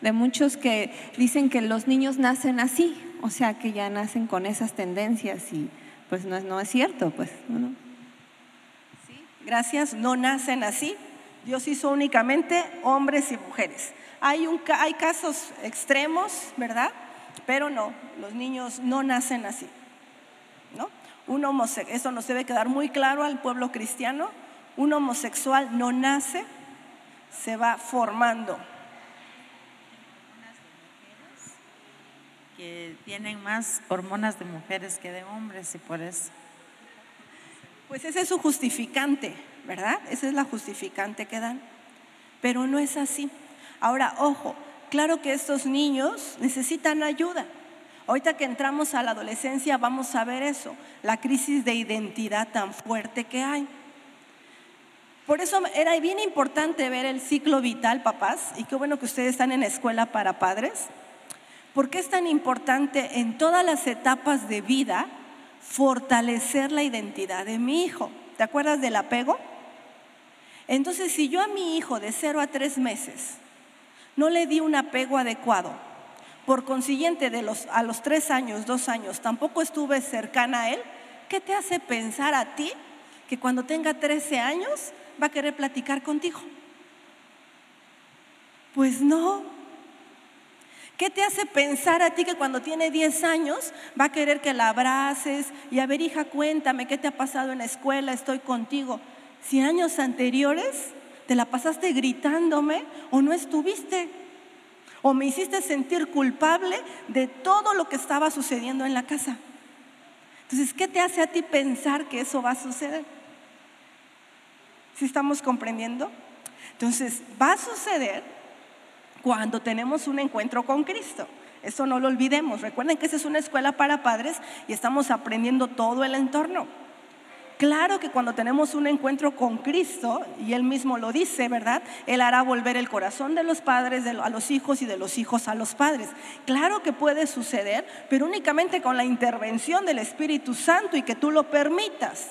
C: de muchos que dicen que los niños nacen así, o sea, que ya nacen con esas tendencias y pues no es, no es cierto, pues. ¿no?
B: Gracias, no nacen así. Dios hizo únicamente hombres y mujeres. Hay, un, hay casos extremos, ¿verdad? Pero no, los niños no nacen así. ¿no? Un homose- eso nos debe quedar muy claro al pueblo cristiano. Un homosexual no nace, se va formando.
A: Que tienen más hormonas de mujeres que de hombres y por eso.
B: Pues ese es su justificante, ¿verdad? Esa es la justificante que dan. Pero no es así. Ahora, ojo, claro que estos niños necesitan ayuda. Ahorita que entramos a la adolescencia vamos a ver eso, la crisis de identidad tan fuerte que hay. Por eso era bien importante ver el ciclo vital, papás, y qué bueno que ustedes están en escuela para padres. ¿Por qué es tan importante en todas las etapas de vida fortalecer la identidad de mi hijo? ¿Te acuerdas del apego? Entonces, si yo a mi hijo de 0 a 3 meses no le di un apego adecuado, por consiguiente de los, a los 3 años, 2 años, tampoco estuve cercana a él, ¿qué te hace pensar a ti que cuando tenga 13 años va a querer platicar contigo. Pues no. ¿Qué te hace pensar a ti que cuando tiene 10 años va a querer que la abraces y a ver hija, cuéntame qué te ha pasado en la escuela, estoy contigo? Si años anteriores te la pasaste gritándome o no estuviste o me hiciste sentir culpable de todo lo que estaba sucediendo en la casa. Entonces, ¿qué te hace a ti pensar que eso va a suceder? ¿Sí estamos comprendiendo? Entonces, va a suceder cuando tenemos un encuentro con Cristo. Eso no lo olvidemos. Recuerden que esa es una escuela para padres y estamos aprendiendo todo el entorno. Claro que cuando tenemos un encuentro con Cristo, y Él mismo lo dice, ¿verdad? Él hará volver el corazón de los padres a los hijos y de los hijos a los padres. Claro que puede suceder, pero únicamente con la intervención del Espíritu Santo y que tú lo permitas.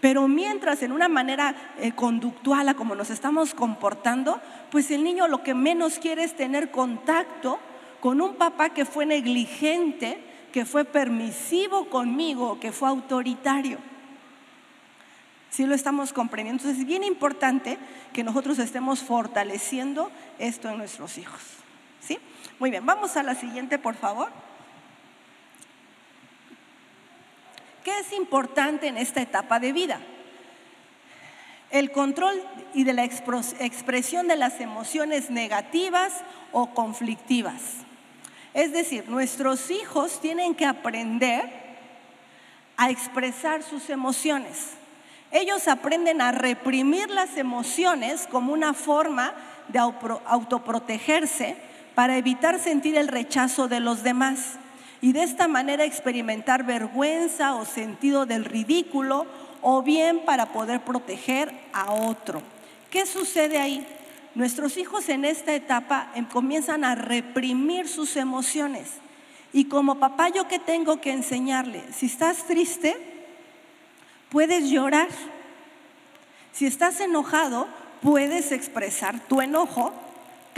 B: Pero mientras en una manera eh, conductual a como nos estamos comportando, pues el niño lo que menos quiere es tener contacto con un papá que fue negligente, que fue permisivo conmigo, que fue autoritario. Si lo estamos comprendiendo. Entonces es bien importante que nosotros estemos fortaleciendo esto en nuestros hijos. ¿Sí? Muy bien, vamos a la siguiente, por favor. ¿Qué es importante en esta etapa de vida? El control y de la expresión de las emociones negativas o conflictivas. Es decir, nuestros hijos tienen que aprender a expresar sus emociones. Ellos aprenden a reprimir las emociones como una forma de autoprotegerse para evitar sentir el rechazo de los demás y de esta manera experimentar vergüenza o sentido del ridículo o bien para poder proteger a otro. ¿Qué sucede ahí? Nuestros hijos en esta etapa comienzan a reprimir sus emociones. Y como papá yo que tengo que enseñarle, si estás triste, puedes llorar. Si estás enojado, puedes expresar tu enojo,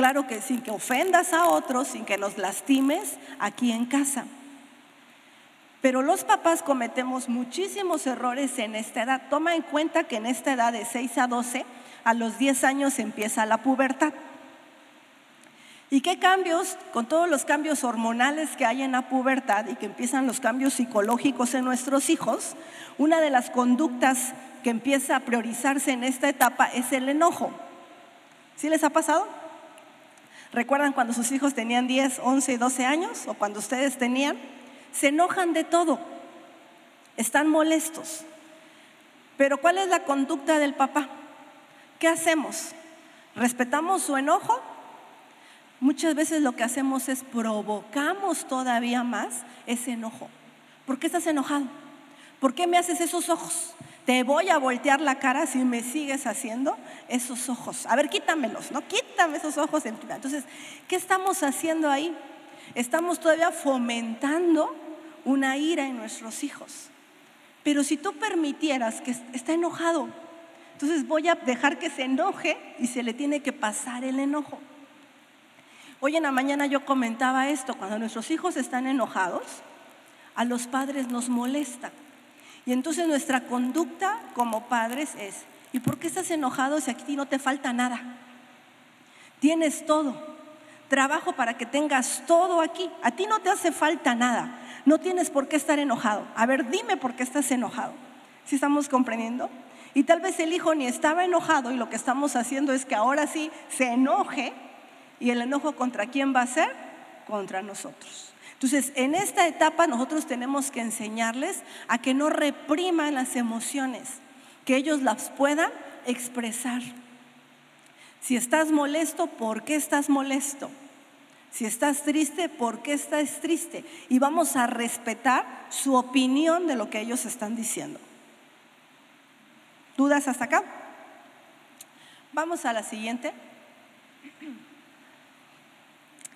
B: claro que sin que ofendas a otros, sin que nos lastimes aquí en casa. Pero los papás cometemos muchísimos errores en esta edad. Toma en cuenta que en esta edad de 6 a 12, a los 10 años empieza la pubertad. ¿Y qué cambios, con todos los cambios hormonales que hay en la pubertad y que empiezan los cambios psicológicos en nuestros hijos, una de las conductas que empieza a priorizarse en esta etapa es el enojo. ¿Sí les ha pasado? ¿Recuerdan cuando sus hijos tenían 10, 11, 12 años o cuando ustedes tenían? Se enojan de todo, están molestos. Pero ¿cuál es la conducta del papá? ¿Qué hacemos? ¿Respetamos su enojo muchas veces lo que hacemos es provocamos todavía más ese enojo. ¿Por qué estás enojado? ¿Por qué me haces esos ojos? Te voy a voltear la cara si me sigues haciendo esos ojos. A ver, quítamelos, ¿no? Quítame esos ojos. Entonces, ¿qué estamos haciendo ahí? Estamos todavía fomentando una ira en nuestros hijos. Pero si tú permitieras que está enojado, entonces voy a dejar que se enoje y se le tiene que pasar el enojo. Hoy en la mañana yo comentaba esto, cuando nuestros hijos están enojados, a los padres nos molesta. Y entonces nuestra conducta como padres es, ¿y por qué estás enojado si aquí no te falta nada? Tienes todo. Trabajo para que tengas todo aquí. A ti no te hace falta nada. No tienes por qué estar enojado. A ver, dime por qué estás enojado. ¿Sí estamos comprendiendo? Y tal vez el hijo ni estaba enojado y lo que estamos haciendo es que ahora sí se enoje ¿Y el enojo contra quién va a ser? Contra nosotros. Entonces, en esta etapa nosotros tenemos que enseñarles a que no repriman las emociones, que ellos las puedan expresar. Si estás molesto, ¿por qué estás molesto? Si estás triste, ¿por qué estás triste? Y vamos a respetar su opinión de lo que ellos están diciendo. ¿Dudas hasta acá? Vamos a la siguiente.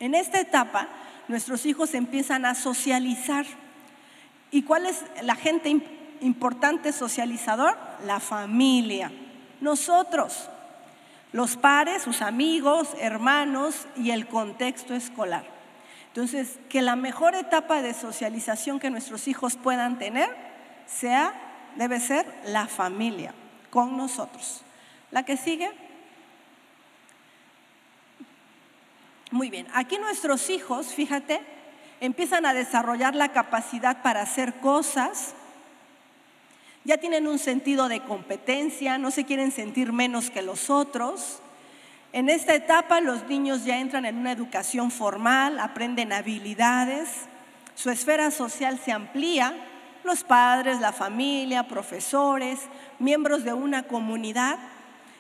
B: En esta etapa, nuestros hijos empiezan a socializar. ¿Y cuál es la gente importante socializador? La familia. Nosotros, los pares, sus amigos, hermanos y el contexto escolar. Entonces, que la mejor etapa de socialización que nuestros hijos puedan tener sea, debe ser la familia con nosotros. La que sigue. Muy bien, aquí nuestros hijos, fíjate, empiezan a desarrollar la capacidad para hacer cosas, ya tienen un sentido de competencia, no se quieren sentir menos que los otros. En esta etapa los niños ya entran en una educación formal, aprenden habilidades, su esfera social se amplía, los padres, la familia, profesores, miembros de una comunidad.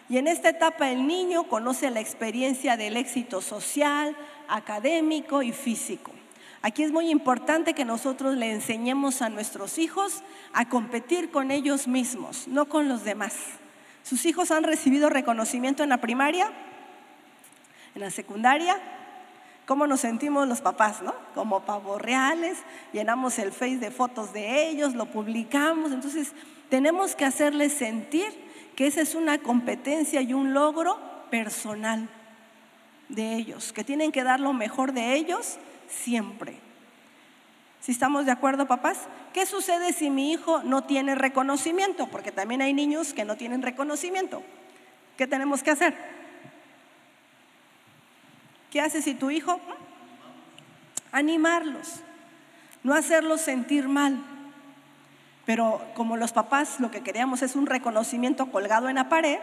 B: Y en esta etapa el niño conoce la experiencia del éxito social, académico y físico. Aquí es muy importante que nosotros le enseñemos a nuestros hijos a competir con ellos mismos, no con los demás. ¿Sus hijos han recibido reconocimiento en la primaria? ¿En la secundaria? ¿Cómo nos sentimos los papás, no? Como pavos reales, llenamos el face de fotos de ellos, lo publicamos. Entonces, tenemos que hacerles sentir que esa es una competencia y un logro personal de ellos, que tienen que dar lo mejor de ellos siempre. Si estamos de acuerdo, papás, ¿qué sucede si mi hijo no tiene reconocimiento? Porque también hay niños que no tienen reconocimiento. ¿Qué tenemos que hacer? ¿Qué haces si tu hijo? Animarlos, no hacerlos sentir mal. Pero como los papás lo que queríamos es un reconocimiento colgado en la pared,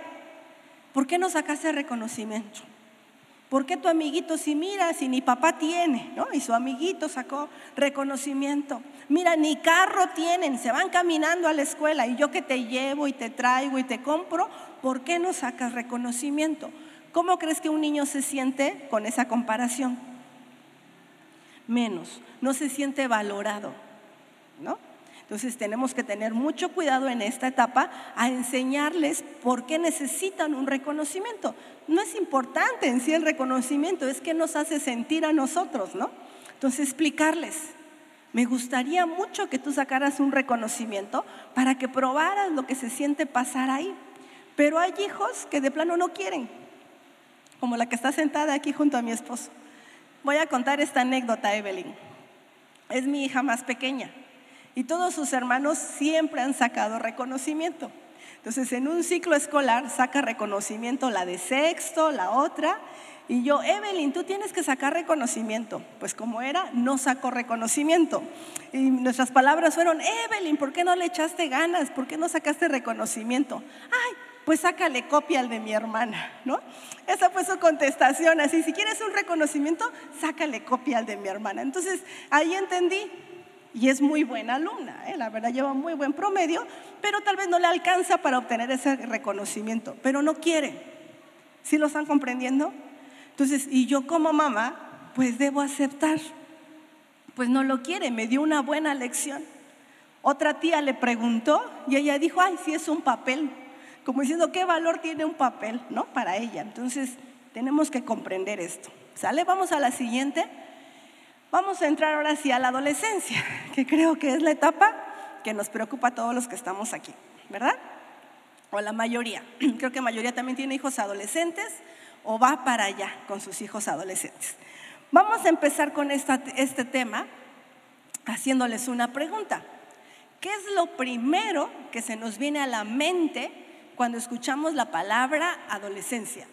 B: ¿por qué no sacaste reconocimiento? ¿Por qué tu amiguito si mira, si ni papá tiene, ¿no? Y su amiguito sacó reconocimiento. Mira, ni carro tienen, se van caminando a la escuela y yo que te llevo y te traigo y te compro, ¿por qué no sacas reconocimiento? ¿Cómo crees que un niño se siente con esa comparación? Menos, no se siente valorado, ¿no? Entonces tenemos que tener mucho cuidado en esta etapa a enseñarles por qué necesitan un reconocimiento. No es importante en sí el reconocimiento, es que nos hace sentir a nosotros, ¿no? Entonces explicarles, me gustaría mucho que tú sacaras un reconocimiento para que probaras lo que se siente pasar ahí. Pero hay hijos que de plano no quieren, como la que está sentada aquí junto a mi esposo. Voy a contar esta anécdota, Evelyn. Es mi hija más pequeña y todos sus hermanos siempre han sacado reconocimiento. Entonces, en un ciclo escolar saca reconocimiento la de sexto, la otra, y yo, Evelyn, tú tienes que sacar reconocimiento. Pues como era, no sacó reconocimiento. Y nuestras palabras fueron, Evelyn, ¿por qué no le echaste ganas? ¿Por qué no sacaste reconocimiento? Ay, pues sácale copia al de mi hermana, ¿no? Esa fue su contestación, así, si quieres un reconocimiento, sácale copia al de mi hermana. Entonces, ahí entendí, y es muy buena alumna, ¿eh? la verdad lleva muy buen promedio, pero tal vez no le alcanza para obtener ese reconocimiento, pero no quiere. ¿Sí lo están comprendiendo? Entonces, y yo como mamá, pues debo aceptar. Pues no lo quiere, me dio una buena lección. Otra tía le preguntó y ella dijo, ay, sí es un papel, como diciendo, ¿qué valor tiene un papel, no? Para ella. Entonces, tenemos que comprender esto. ¿Sale? Vamos a la siguiente. Vamos a entrar ahora sí a la adolescencia, que creo que es la etapa que nos preocupa a todos los que estamos aquí, ¿verdad? O la mayoría. Creo que la mayoría también tiene hijos adolescentes o va para allá con sus hijos adolescentes. Vamos a empezar con este tema haciéndoles una pregunta. ¿Qué es lo primero que se nos viene a la mente cuando escuchamos la palabra adolescencia?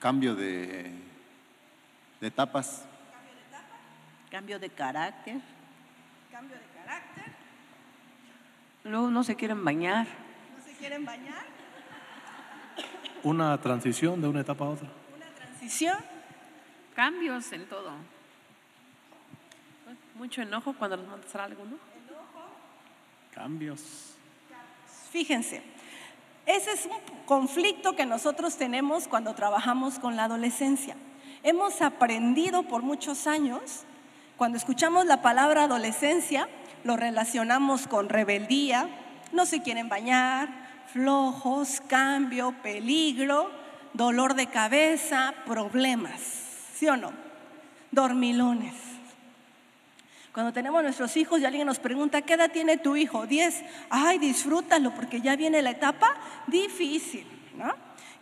E: Cambio de, de etapas.
A: Cambio de carácter.
B: Cambio de carácter.
C: Luego no se quieren bañar.
B: ¿No se quieren bañar?
F: Una transición de una etapa a otra.
B: Una transición.
G: Cambios en todo. Mucho enojo cuando nos mandas a alguno.
D: Cambios.
B: Fíjense, ese es un conflicto que nosotros tenemos cuando trabajamos con la adolescencia. Hemos aprendido por muchos años, cuando escuchamos la palabra adolescencia, lo relacionamos con rebeldía, no se quieren bañar, flojos, cambio, peligro, dolor de cabeza, problemas, ¿sí o no? Dormilones. Cuando tenemos nuestros hijos y alguien nos pregunta, ¿qué edad tiene tu hijo? 10. Ay, disfrútalo porque ya viene la etapa difícil, ¿no?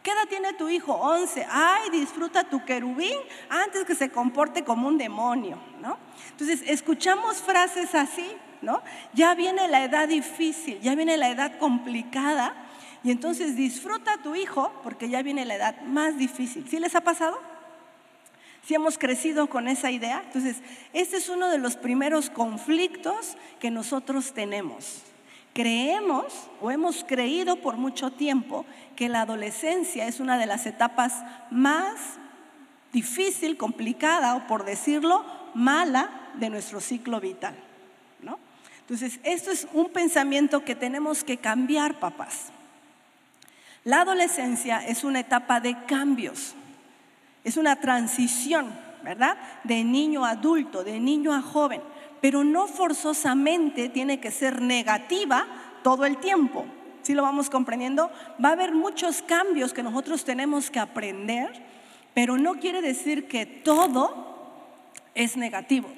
B: ¿Qué edad tiene tu hijo? 11. Ay, disfruta tu querubín antes que se comporte como un demonio, ¿no? Entonces, escuchamos frases así, ¿no? Ya viene la edad difícil, ya viene la edad complicada Y entonces disfruta a tu hijo porque ya viene la edad más difícil. ¿Sí les ha pasado? Si hemos crecido con esa idea. Entonces, este es uno de los primeros conflictos que nosotros tenemos. Creemos o hemos creído por mucho tiempo que la adolescencia es una de las etapas más difícil, complicada o por decirlo, mala de nuestro ciclo vital. ¿no? Entonces, esto es un pensamiento que tenemos que cambiar, papás. La adolescencia es una etapa de cambios, es una transición, ¿verdad? De niño a adulto, de niño a joven, pero no forzosamente tiene que ser negativa todo el tiempo. ¿Sí lo vamos comprendiendo? Va a haber muchos cambios que nosotros tenemos que aprender, pero no quiere decir que todo es negativo.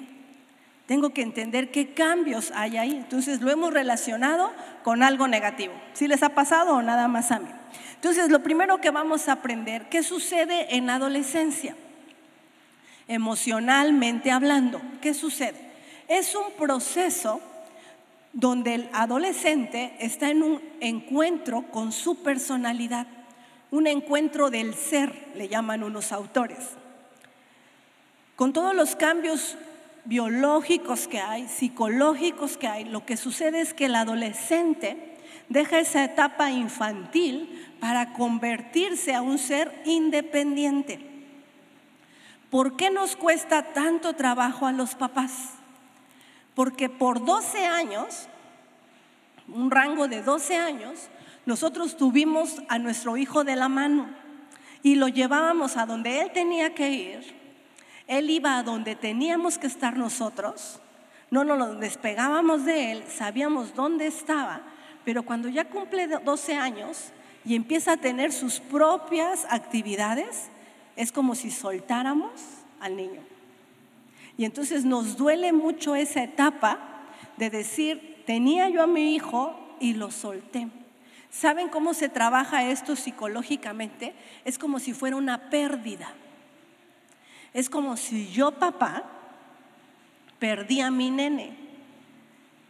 B: Tengo que entender qué cambios hay ahí. Entonces lo hemos relacionado con algo negativo. ¿Sí les ha pasado o nada más a mí? Entonces, lo primero que vamos a aprender, ¿qué sucede en adolescencia? Emocionalmente hablando, ¿qué sucede? Es un proceso donde el adolescente está en un encuentro con su personalidad, un encuentro del ser, le llaman unos autores. Con todos los cambios biológicos que hay, psicológicos que hay, lo que sucede es que el adolescente deja esa etapa infantil para convertirse a un ser independiente. ¿Por qué nos cuesta tanto trabajo a los papás? Porque por 12 años, un rango de 12 años, nosotros tuvimos a nuestro hijo de la mano y lo llevábamos a donde él tenía que ir. Él iba a donde teníamos que estar nosotros. No nos despegábamos de él, sabíamos dónde estaba, pero cuando ya cumple 12 años, y empieza a tener sus propias actividades, es como si soltáramos al niño. Y entonces nos duele mucho esa etapa de decir, tenía yo a mi hijo y lo solté. ¿Saben cómo se trabaja esto psicológicamente? Es como si fuera una pérdida. Es como si yo, papá, perdí a mi nene,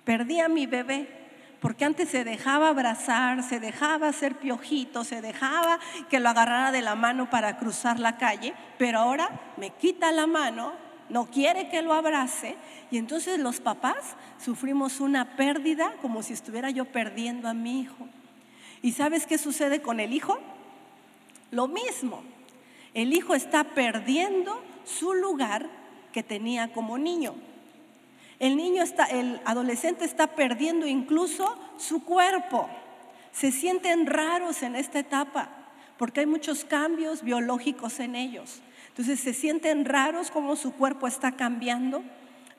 B: perdí a mi bebé porque antes se dejaba abrazar, se dejaba hacer piojito, se dejaba que lo agarrara de la mano para cruzar la calle, pero ahora me quita la mano, no quiere que lo abrace y entonces los papás sufrimos una pérdida como si estuviera yo perdiendo a mi hijo. ¿Y sabes qué sucede con el hijo? Lo mismo. El hijo está perdiendo su lugar que tenía como niño. El niño está, el adolescente está perdiendo incluso su cuerpo. Se sienten raros en esta etapa porque hay muchos cambios biológicos en ellos. Entonces se sienten raros como su cuerpo está cambiando.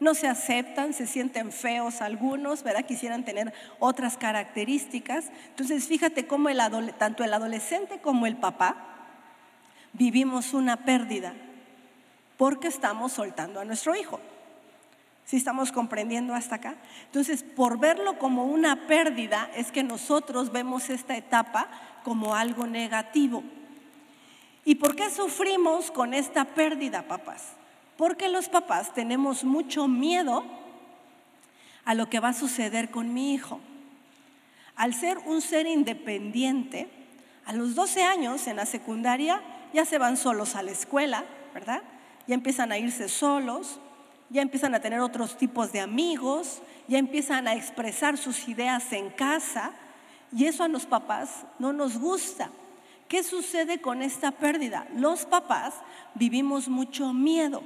B: No se aceptan, se sienten feos algunos, ¿verdad? Quisieran tener otras características. Entonces fíjate cómo el tanto el adolescente como el papá vivimos una pérdida porque estamos soltando a nuestro hijo. Si estamos comprendiendo hasta acá? Entonces, por verlo como una pérdida, es que nosotros vemos esta etapa como algo negativo. ¿Y por qué sufrimos con esta pérdida, papás? Porque los papás tenemos mucho miedo a lo que va a suceder con mi hijo. Al ser un ser independiente, a los 12 años en la secundaria ya se van solos a la escuela, ¿verdad? Ya empiezan a irse solos, ya empiezan a tener otros tipos de amigos, ya empiezan a expresar sus ideas en casa y eso a los papás no nos gusta. ¿Qué sucede con esta pérdida? Los papás vivimos mucho miedo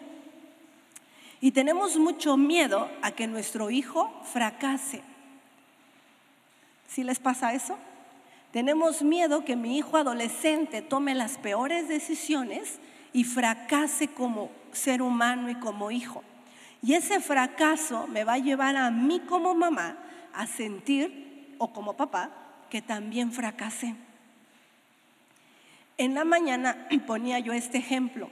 B: y tenemos mucho miedo a que nuestro hijo fracase. ¿Sí les pasa eso? Tenemos miedo que mi hijo adolescente tome las peores decisiones y fracase como ser humano y como hijo. Y ese fracaso me va a llevar a mí como mamá a sentir, o como papá, que también fracasé. En la mañana ponía yo este ejemplo.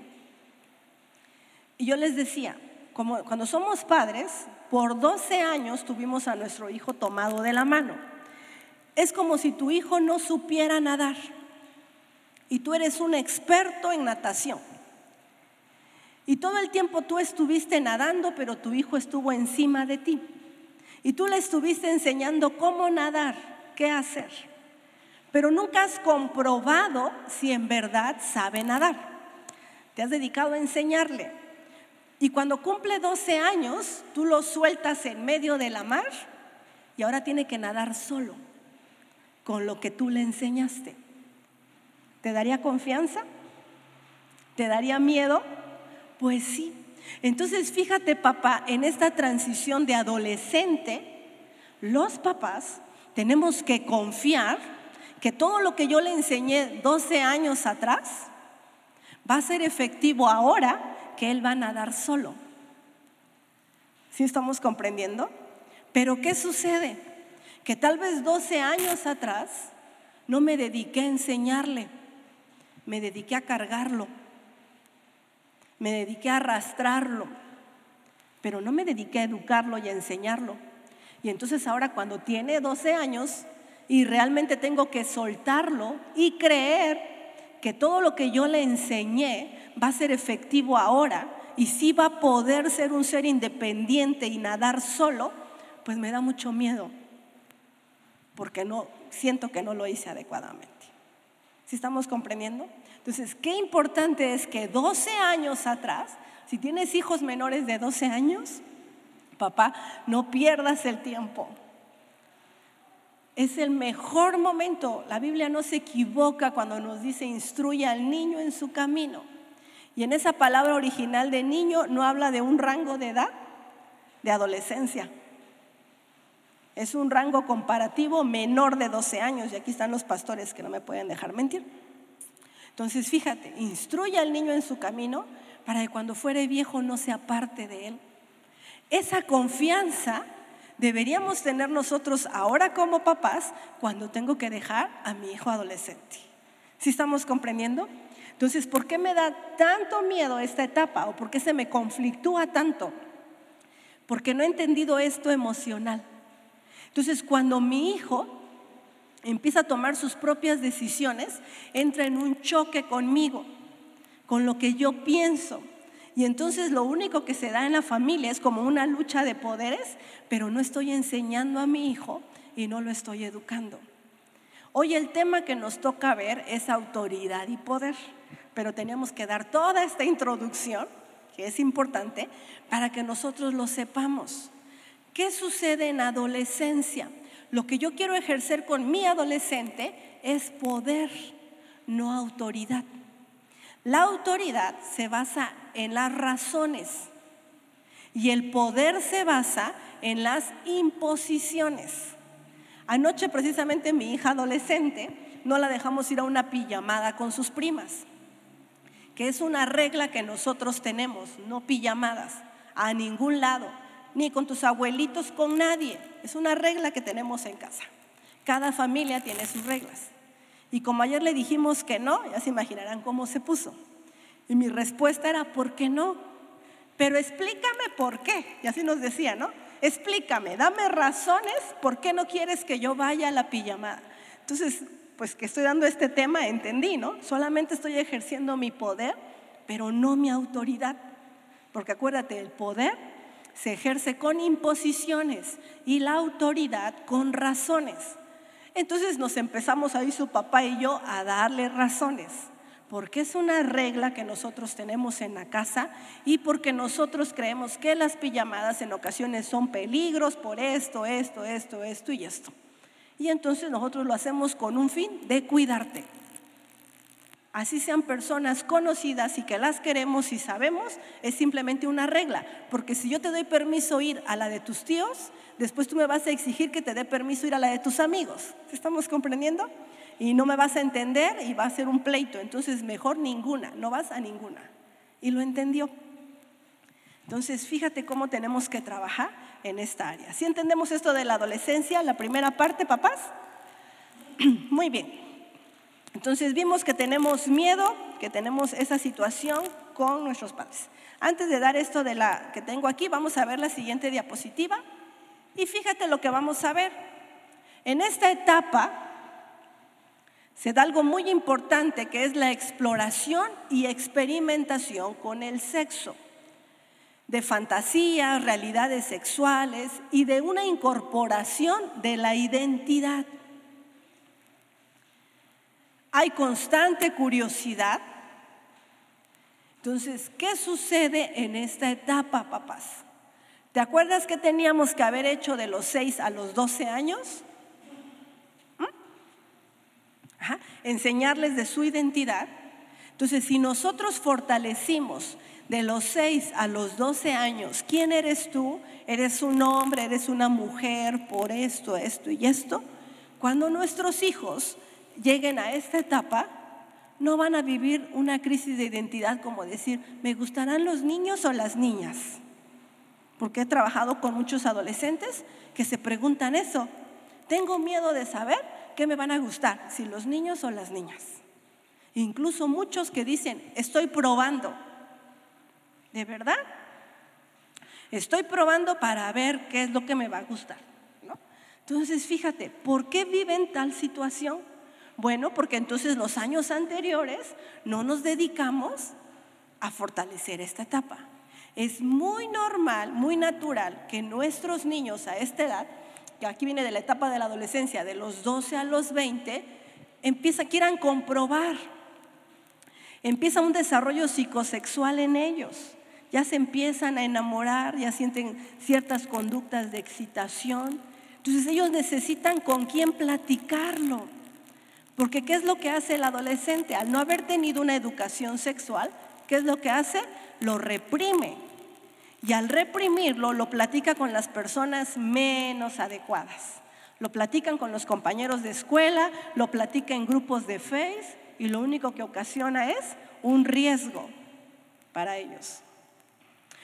B: Y yo les decía, como cuando somos padres, por 12 años tuvimos a nuestro hijo tomado de la mano. Es como si tu hijo no supiera nadar y tú eres un experto en natación. Y todo el tiempo tú estuviste nadando, pero tu hijo estuvo encima de ti. Y tú le estuviste enseñando cómo nadar, qué hacer. Pero nunca has comprobado si en verdad sabe nadar. Te has dedicado a enseñarle. Y cuando cumple 12 años, tú lo sueltas en medio de la mar y ahora tiene que nadar solo con lo que tú le enseñaste. ¿Te daría confianza? ¿Te daría miedo? Pues sí. Entonces fíjate papá, en esta transición de adolescente, los papás tenemos que confiar que todo lo que yo le enseñé 12 años atrás va a ser efectivo ahora que él va a nadar solo. ¿Sí estamos comprendiendo? Pero ¿qué sucede? Que tal vez 12 años atrás no me dediqué a enseñarle, me dediqué a cargarlo, me dediqué a arrastrarlo, pero no me dediqué a educarlo y a enseñarlo. Y entonces ahora cuando tiene 12 años y realmente tengo que soltarlo y creer que todo lo que yo le enseñé va a ser efectivo ahora y sí va a poder ser un ser independiente y nadar solo, pues me da mucho miedo, porque no siento que no lo hice adecuadamente. ¿Sí estamos comprendiendo? Entonces, qué importante es que 12 años atrás, si tienes hijos menores de 12 años, papá, no pierdas el tiempo. Es el mejor momento. La Biblia no se equivoca cuando nos dice instruye al niño en su camino. Y en esa palabra original de niño no habla de un rango de edad, de adolescencia. Es un rango comparativo menor de 12 años. Y aquí están los pastores que no me pueden dejar mentir. Entonces, fíjate, instruye al niño en su camino para que cuando fuere viejo no se aparte de él. Esa confianza deberíamos tener nosotros ahora como papás cuando tengo que dejar a mi hijo adolescente. ¿Sí estamos comprendiendo? Entonces, ¿por qué me da tanto miedo esta etapa o por qué se me conflictúa tanto? Porque no he entendido esto emocional. Entonces, cuando mi hijo empieza a tomar sus propias decisiones, entra en un choque conmigo, con lo que yo pienso. Y entonces lo único que se da en la familia es como una lucha de poderes, pero no estoy enseñando a mi hijo y no lo estoy educando. Hoy el tema que nos toca ver es autoridad y poder, pero tenemos que dar toda esta introducción, que es importante, para que nosotros lo sepamos. ¿Qué sucede en adolescencia? Lo que yo quiero ejercer con mi adolescente es poder, no autoridad. La autoridad se basa en las razones y el poder se basa en las imposiciones. Anoche precisamente mi hija adolescente no la dejamos ir a una pijamada con sus primas, que es una regla que nosotros tenemos, no pijamadas, a ningún lado ni con tus abuelitos, con nadie. Es una regla que tenemos en casa. Cada familia tiene sus reglas. Y como ayer le dijimos que no, ya se imaginarán cómo se puso. Y mi respuesta era, ¿por qué no? Pero explícame por qué. Y así nos decía, ¿no? Explícame, dame razones por qué no quieres que yo vaya a la pijamada. Entonces, pues que estoy dando este tema, entendí, ¿no? Solamente estoy ejerciendo mi poder, pero no mi autoridad. Porque acuérdate, el poder se ejerce con imposiciones y la autoridad con razones. Entonces nos empezamos ahí su papá y yo a darle razones, porque es una regla que nosotros tenemos en la casa y porque nosotros creemos que las pijamadas en ocasiones son peligros por esto, esto, esto, esto y esto. Y entonces nosotros lo hacemos con un fin de cuidarte así sean personas conocidas y que las queremos y sabemos, es simplemente una regla. Porque si yo te doy permiso ir a la de tus tíos, después tú me vas a exigir que te dé permiso ir a la de tus amigos. ¿Estamos comprendiendo? Y no me vas a entender y va a ser un pleito. Entonces, mejor ninguna, no vas a ninguna. Y lo entendió. Entonces, fíjate cómo tenemos que trabajar en esta área. Si entendemos esto de la adolescencia, la primera parte, papás? Muy bien. Entonces vimos que tenemos miedo, que tenemos esa situación con nuestros padres. Antes de dar esto de la que tengo aquí, vamos a ver la siguiente diapositiva. Y fíjate lo que vamos a ver. En esta etapa se da algo muy importante que es la exploración y experimentación con el sexo, de fantasías, realidades sexuales y de una incorporación de la identidad. hay constante curiosidad. Entonces, ¿qué sucede en esta etapa, papás? ¿Te acuerdas que teníamos que haber hecho de los 6 a los 12 años? Enseñarles de su identidad. Entonces, si nosotros fortalecimos de los 6 a los 12 años, ¿quién eres tú? ¿Eres un hombre? ¿Eres una mujer? Por esto, esto y esto. Cuando nuestros hijos lleguen a esta etapa, no van a vivir una crisis de identidad como decir, ¿me gustarán los niños o las niñas? Porque he trabajado con muchos adolescentes que se preguntan eso. Tengo miedo de saber qué me van a gustar, si los niños o las niñas. Incluso muchos que dicen, estoy probando. ¿De verdad? Estoy probando para ver qué es lo que me va a gustar. Entonces, fíjate, ¿por qué viven tal situación? Bueno, porque entonces los años anteriores no nos dedicamos a fortalecer esta etapa. Es muy normal, muy natural que nuestros niños a esta edad, que aquí viene de la etapa de la adolescencia, de los 12 a los 20, empieza, quieran comprobar. Empieza un desarrollo psicosexual en ellos. Ya se empiezan a enamorar, ya sienten ciertas conductas de excitación. Entonces ellos necesitan con quién platicarlo. Porque ¿qué es lo que hace el adolescente? Al no haber tenido una educación sexual, ¿qué es lo que hace? Lo reprime. Y al reprimirlo, lo platica con las personas menos adecuadas. Lo platican con los compañeros de escuela, lo platica en grupos de Face y lo único que ocasiona es un riesgo para ellos.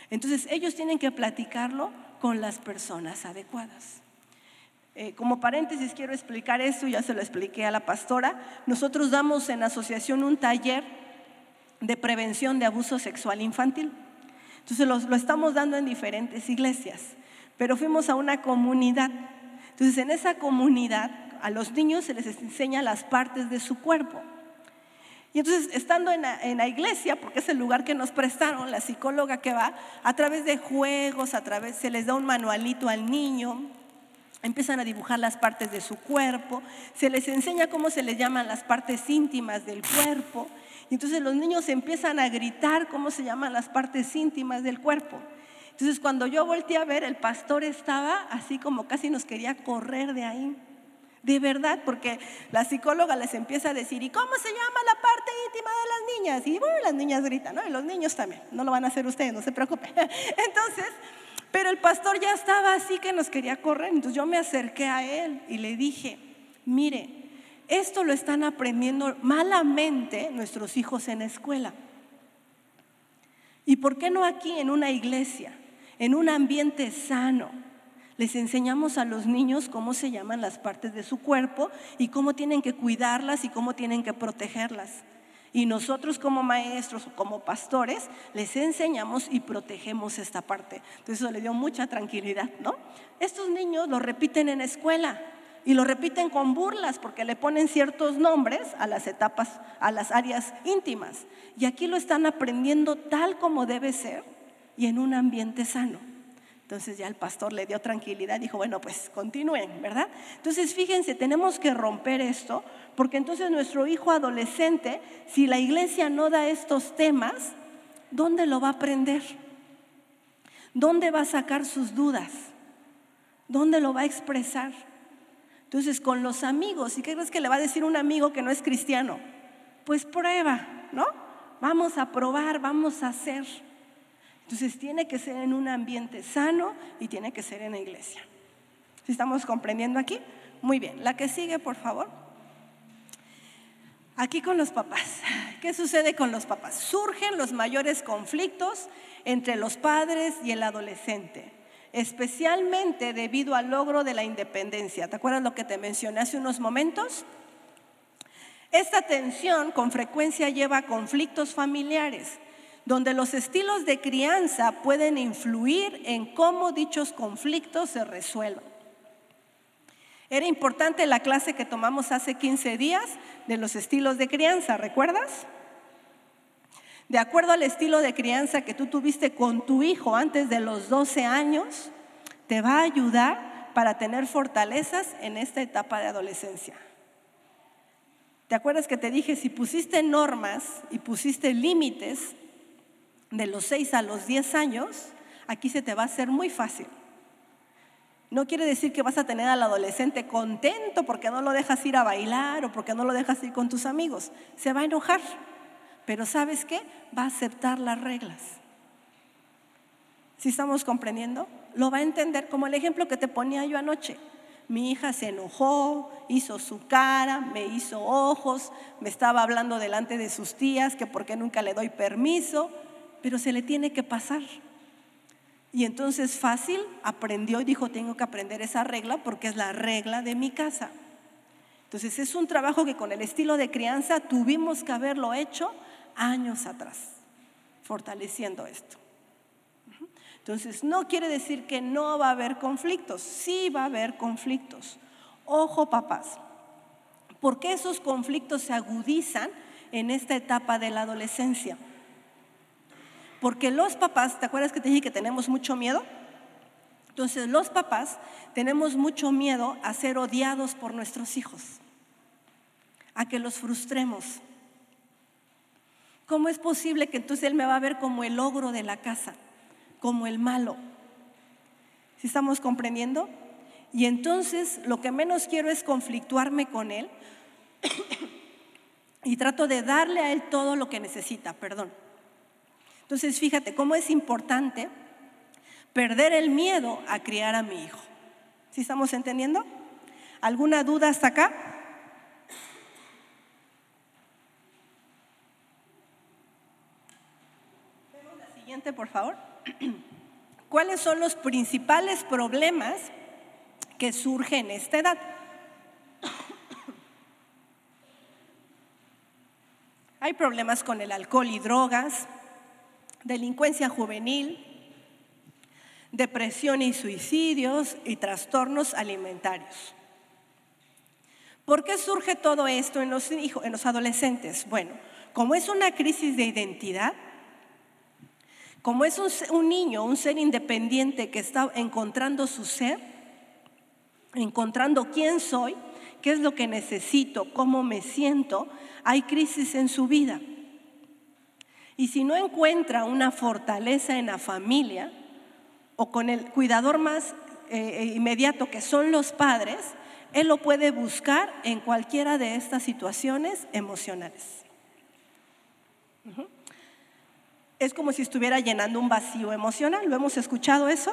B: Entonces ellos tienen que platicarlo con las personas adecuadas. Eh, como paréntesis quiero explicar esto, ya se lo expliqué a la pastora. Nosotros damos en asociación un taller de prevención de abuso sexual infantil. Entonces lo, estamos dando en diferentes iglesias, pero fuimos a una comunidad. Entonces en esa comunidad a los niños se les enseña las partes de su cuerpo. Y entonces, estando en la, en la, iglesia, porque es el lugar que nos prestaron, la psicóloga que va, a través de juegos, a través, se les da un manualito al niño, empiezan a dibujar las partes de su cuerpo, se les enseña cómo se les llaman las partes íntimas del cuerpo, y entonces los niños empiezan a gritar cómo se llaman las partes íntimas del cuerpo. Entonces, cuando yo volteé a ver, el pastor estaba así como casi nos quería correr de ahí. De verdad, porque la psicóloga les empieza a decir, ¿y cómo se llama la parte íntima de las niñas? Y bueno, las niñas gritan, ¿no? Y los niños también, no lo van a hacer ustedes, no se preocupen. Entonces, pero el pastor ya estaba así que nos quería correr, entonces yo me acerqué a él y le dije, mire, esto lo están aprendiendo malamente nuestros hijos en la escuela. ¿Y por qué no aquí en una iglesia, en un ambiente sano? Les enseñamos a los niños cómo se llaman las partes de su cuerpo y cómo tienen que cuidarlas y cómo tienen que protegerlas. Y nosotros como maestros o como pastores les enseñamos y protegemos esta parte. Entonces eso le dio mucha tranquilidad, ¿no? Estos niños lo repiten en la escuela y lo repiten con burlas porque le ponen ciertos nombres a las etapas, a las áreas íntimas. Y aquí lo están aprendiendo tal como debe ser y en un ambiente sano. Entonces ya el pastor le dio tranquilidad, dijo, bueno, pues continúen, ¿verdad? Entonces fíjense, tenemos que romper esto, porque entonces nuestro hijo adolescente, si la iglesia no da estos temas, ¿dónde lo va a aprender? ¿Dónde va a sacar sus dudas? ¿Dónde lo va a expresar? Entonces con los amigos, ¿y qué crees que le va a decir un amigo que no es cristiano? Pues prueba, ¿no? Vamos a probar, vamos a hacer. Entonces tiene que ser en un ambiente sano y tiene que ser en la iglesia. ¿Sí estamos comprendiendo aquí? Muy bien. La que sigue, por favor. Aquí con los papás. ¿Qué sucede con los papás? Surgen los mayores conflictos entre los padres y el adolescente, especialmente debido al logro de la independencia. ¿Te acuerdas lo que te mencioné hace unos momentos? Esta tensión con frecuencia lleva a conflictos familiares donde los estilos de crianza pueden influir en cómo dichos conflictos se resuelvan. Era importante la clase que tomamos hace 15 días de los estilos de crianza, ¿recuerdas? De acuerdo al estilo de crianza que tú tuviste con tu hijo antes de los 12 años, te va a ayudar para tener fortalezas en esta etapa de adolescencia. ¿Te acuerdas que te dije, si pusiste normas y pusiste límites de los 6 a los 10 años, aquí se te va a hacer muy fácil. No quiere decir que vas a tener al adolescente contento porque no lo dejas ir a bailar o porque no lo dejas ir con tus amigos. Se va a enojar, pero ¿sabes qué? Va a aceptar las reglas. ¿Sí estamos comprendiendo? Lo va a entender como el ejemplo que te ponía yo anoche. Mi hija se enojó, hizo su cara, me hizo ojos, me estaba hablando delante de sus tías que por qué nunca le doy permiso, pero se le tiene que pasar. Y entonces fácil aprendió y dijo, tengo que aprender esa regla porque es la regla de mi casa. Entonces es un trabajo que con el estilo de crianza tuvimos que haberlo hecho años atrás, fortaleciendo esto. Entonces, no quiere decir que no va a haber conflictos, sí va a haber conflictos. Ojo, papás, porque esos conflictos se agudizan en esta etapa de la adolescencia. Porque los papás, ¿te acuerdas que te dije que tenemos mucho miedo? Entonces, los papás tenemos mucho miedo a ser odiados por nuestros hijos, a que los frustremos. ¿Cómo es posible que entonces él me va a ver como el ogro de la casa? como el malo. ¿Sí estamos comprendiendo? Y entonces lo que menos quiero es conflictuarme con él y trato de darle a él todo lo que necesita, perdón. Entonces fíjate cómo es importante perder el miedo a criar a mi hijo. ¿Sí estamos entendiendo? ¿Alguna duda hasta acá? Por favor. ¿Cuáles son los principales problemas que surgen en esta edad? Hay problemas con el alcohol y drogas, delincuencia juvenil, depresión y suicidios y trastornos alimentarios. ¿Por qué surge todo esto en los, en los adolescentes? Bueno, como es una crisis de identidad, como es un, niño, un ser independiente que está encontrando su ser, encontrando quién soy, qué es lo que necesito, cómo me siento, hay crisis en su vida. Y si no encuentra una fortaleza en la familia o con el cuidador más eh, eh, inmediato que son los padres, él lo puede buscar en cualquiera de estas situaciones emocionales es como si estuviera llenando un vacío emocional. ¿Lo hemos escuchado eso?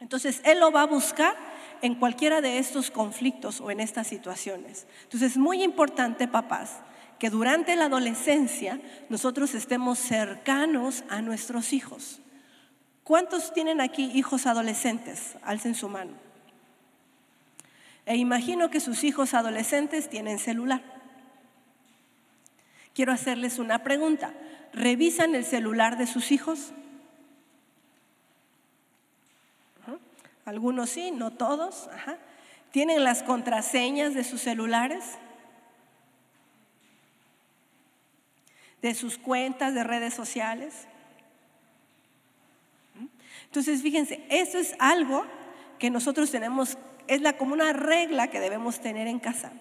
B: Entonces, Él lo va a buscar en cualquiera de estos conflictos o en estas situaciones. Entonces, es muy importante, papás, que durante la adolescencia nosotros estemos cercanos a nuestros hijos. ¿Cuántos tienen aquí hijos adolescentes? Alcen su mano. E imagino que sus hijos adolescentes tienen celular. Quiero hacerles una pregunta revisan el celular de sus hijos? Algunos sí, no todos. ¿Tienen las contraseñas de sus celulares? ¿De sus cuentas de redes sociales? Entonces, fíjense, eso es algo que nosotros tenemos, es la, como una regla que debemos tener en casa.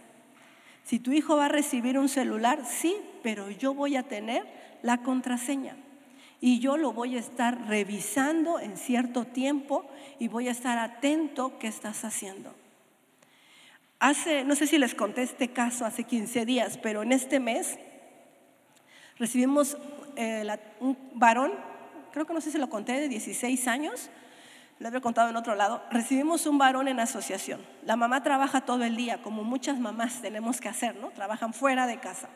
B: Si tu hijo va a recibir un celular, sí, pero yo voy a tener la contraseña. Y yo lo voy a estar revisando en cierto tiempo y voy a estar atento qué estás haciendo. Hace, no sé si les conté este caso hace 15 días, pero en este mes recibimos eh, un varón, creo que no sé si lo conté, de 16 años, lo había contado en otro lado, recibimos un varón en asociación. La mamá trabaja todo el día, como muchas mamás tenemos que hacer, ¿no? Trabajan fuera de casa.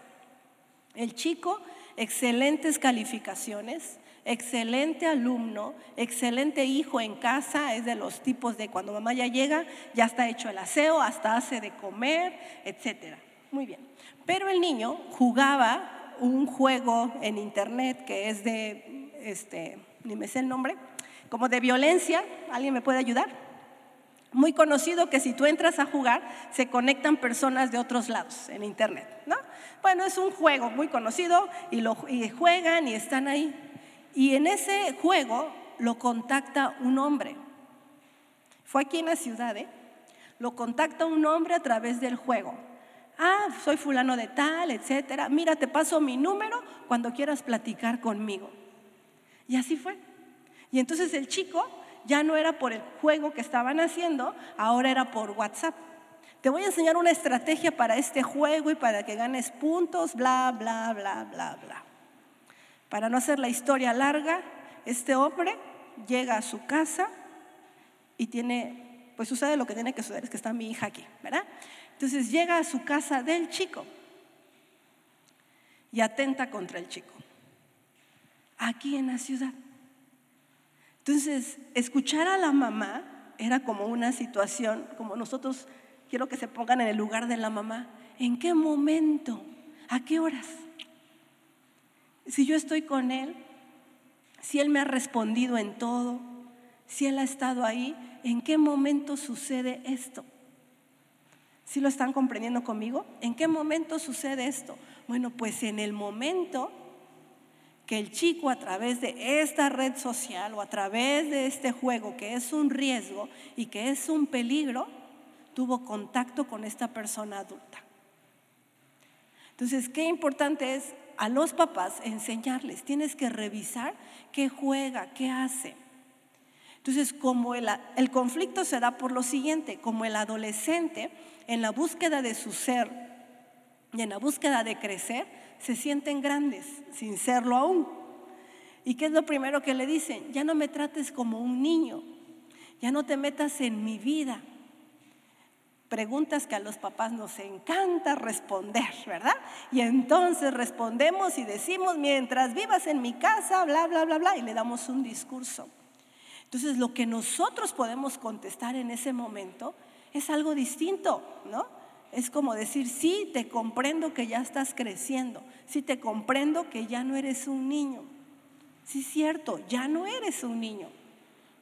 B: El chico excelentes calificaciones, excelente alumno, excelente hijo en casa, es de los tipos de cuando mamá ya llega, ya está hecho el aseo, hasta hace de comer, etcétera. Muy bien. Pero el niño jugaba un juego en internet que es de, este, ni me sé el nombre, como de violencia. ¿Alguien me puede ayudar? muy conocido que si tú entras a jugar, se conectan personas de otros lados en internet, ¿no? Bueno, es un juego muy conocido y, lo, juegan y están ahí. Y en ese juego lo contacta un hombre. Fue aquí en la ciudad, ¿eh? Lo contacta un hombre a través del juego. Ah, soy fulano de tal, etcétera. Mira, te paso mi número cuando quieras platicar conmigo. Y así fue. Y entonces el chico ya no era por el juego que estaban haciendo, ahora era por WhatsApp. Te voy a enseñar una estrategia para este juego y para que ganes puntos, bla, bla, bla, bla, bla. Para no hacer la historia larga, este hombre llega a su casa y tiene, pues sucede lo que tiene que suceder, es que está mi hija aquí, ¿verdad? Entonces llega a su casa del chico y atenta contra el chico, aquí en la ciudad. Entonces, escuchar a la mamá era como una situación, como nosotros, quiero que se pongan en el lugar de la mamá. ¿En qué momento? ¿A qué horas? Si yo estoy con él, si él me ha respondido en todo, si él ha estado ahí, ¿en qué momento sucede esto? ¿Sí lo están comprendiendo conmigo? ¿En qué momento sucede esto? Bueno, pues en el momento que el chico a través de esta red social o a través de este juego que es un riesgo y que es un peligro, tuvo contacto con esta persona adulta. Entonces, qué importante es a los papás enseñarles, tienes que revisar qué juega, qué hace. Entonces, como el, el conflicto se da por lo siguiente, como el adolescente en la búsqueda de su ser y en la búsqueda de crecer, se sienten grandes sin serlo aún. ¿Y qué es lo primero que le dicen? Ya no me trates como un niño, ya no te metas en mi vida. Preguntas que a los papás nos encanta responder, ¿verdad? Y entonces respondemos y decimos, mientras vivas en mi casa, bla, bla, bla, bla, y le damos un discurso. Entonces lo que nosotros podemos contestar en ese momento es algo distinto, ¿no? Es como decir, sí, te comprendo que ya estás creciendo, sí, te comprendo que ya no eres un niño. Sí, cierto, ya no eres un niño,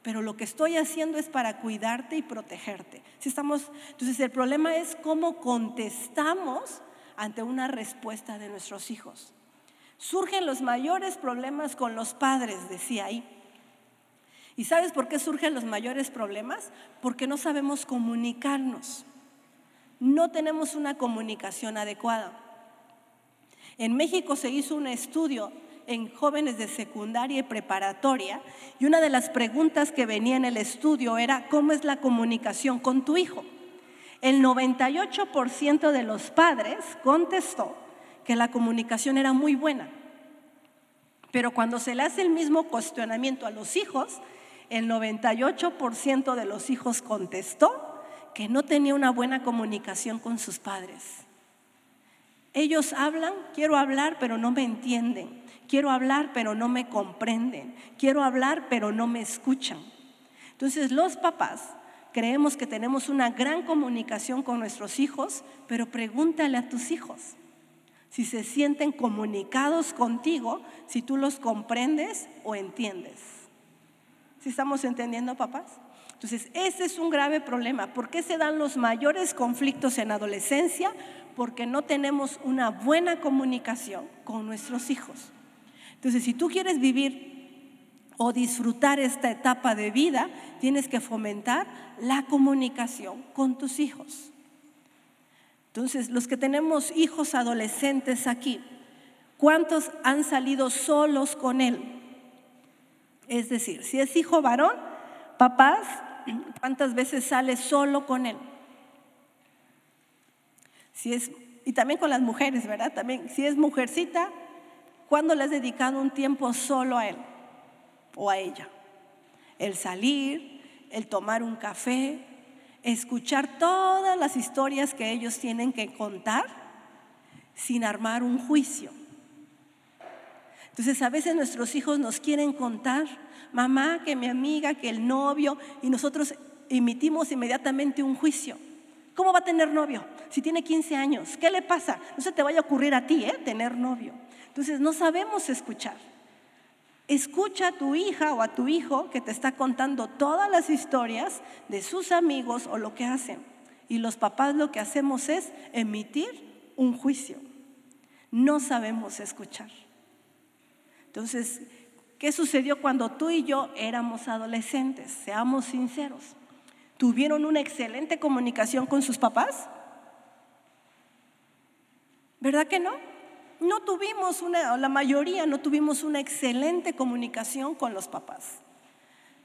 B: pero lo que estoy haciendo es para cuidarte y protegerte. Si estamos, entonces el problema es cómo contestamos ante una respuesta de nuestros hijos. Surgen los mayores problemas con los padres, decía ahí. ¿Y sabes por qué surgen los mayores problemas? Porque no sabemos comunicarnos no tenemos una comunicación adecuada. En México se hizo un estudio en jóvenes de secundaria y preparatoria y una de las preguntas que venía en el estudio era ¿cómo es la comunicación con tu hijo? El 98% de los padres contestó que la comunicación era muy buena. Pero cuando se le hace el mismo cuestionamiento a los hijos, el 98% de los hijos contestó que no tenía una buena comunicación con sus padres. Ellos hablan, quiero hablar, pero no me entienden. Quiero hablar, pero no me comprenden. Quiero hablar, pero no me escuchan. Entonces los papás creemos que tenemos una gran comunicación con nuestros hijos, pero pregúntale a tus hijos si se sienten comunicados contigo, si tú los comprendes o entiendes. ¿Sí estamos entendiendo, papás? Entonces, ese es un grave problema. ¿Por qué se dan los mayores conflictos en adolescencia? Porque no tenemos una buena comunicación con nuestros hijos. Entonces, si tú quieres vivir o disfrutar esta etapa de vida, tienes que fomentar la comunicación con tus hijos. Entonces, los que tenemos hijos adolescentes aquí, ¿cuántos han salido solos con él? Es decir, si es hijo varón, papás, ¿Cuántas veces sales solo con él? Si es, y también con las mujeres, ¿verdad? También, si es mujercita, ¿cuándo le has dedicado un tiempo solo a él o a ella? El salir, el tomar un café, escuchar todas las historias que ellos tienen que contar sin armar un juicio. Entonces a veces nuestros hijos nos quieren contar mamá, que mi amiga, que el novio, y nosotros emitimos inmediatamente un juicio. ¿Cómo va a tener novio? Si tiene 15 años, ¿qué le pasa? No se te vaya a ocurrir a ti, ¿eh? Tener novio. Entonces, no sabemos escuchar. Escucha a tu hija o a tu hijo que te está contando todas las historias de sus amigos o lo que hacen. Y los papás lo que hacemos es emitir un juicio. No sabemos escuchar. Entonces, ¿Qué sucedió cuando tú y yo éramos adolescentes? Seamos sinceros. ¿Tuvieron una excelente comunicación con sus papás? ¿Verdad que no? No tuvimos una, la mayoría no tuvimos una excelente comunicación con los papás.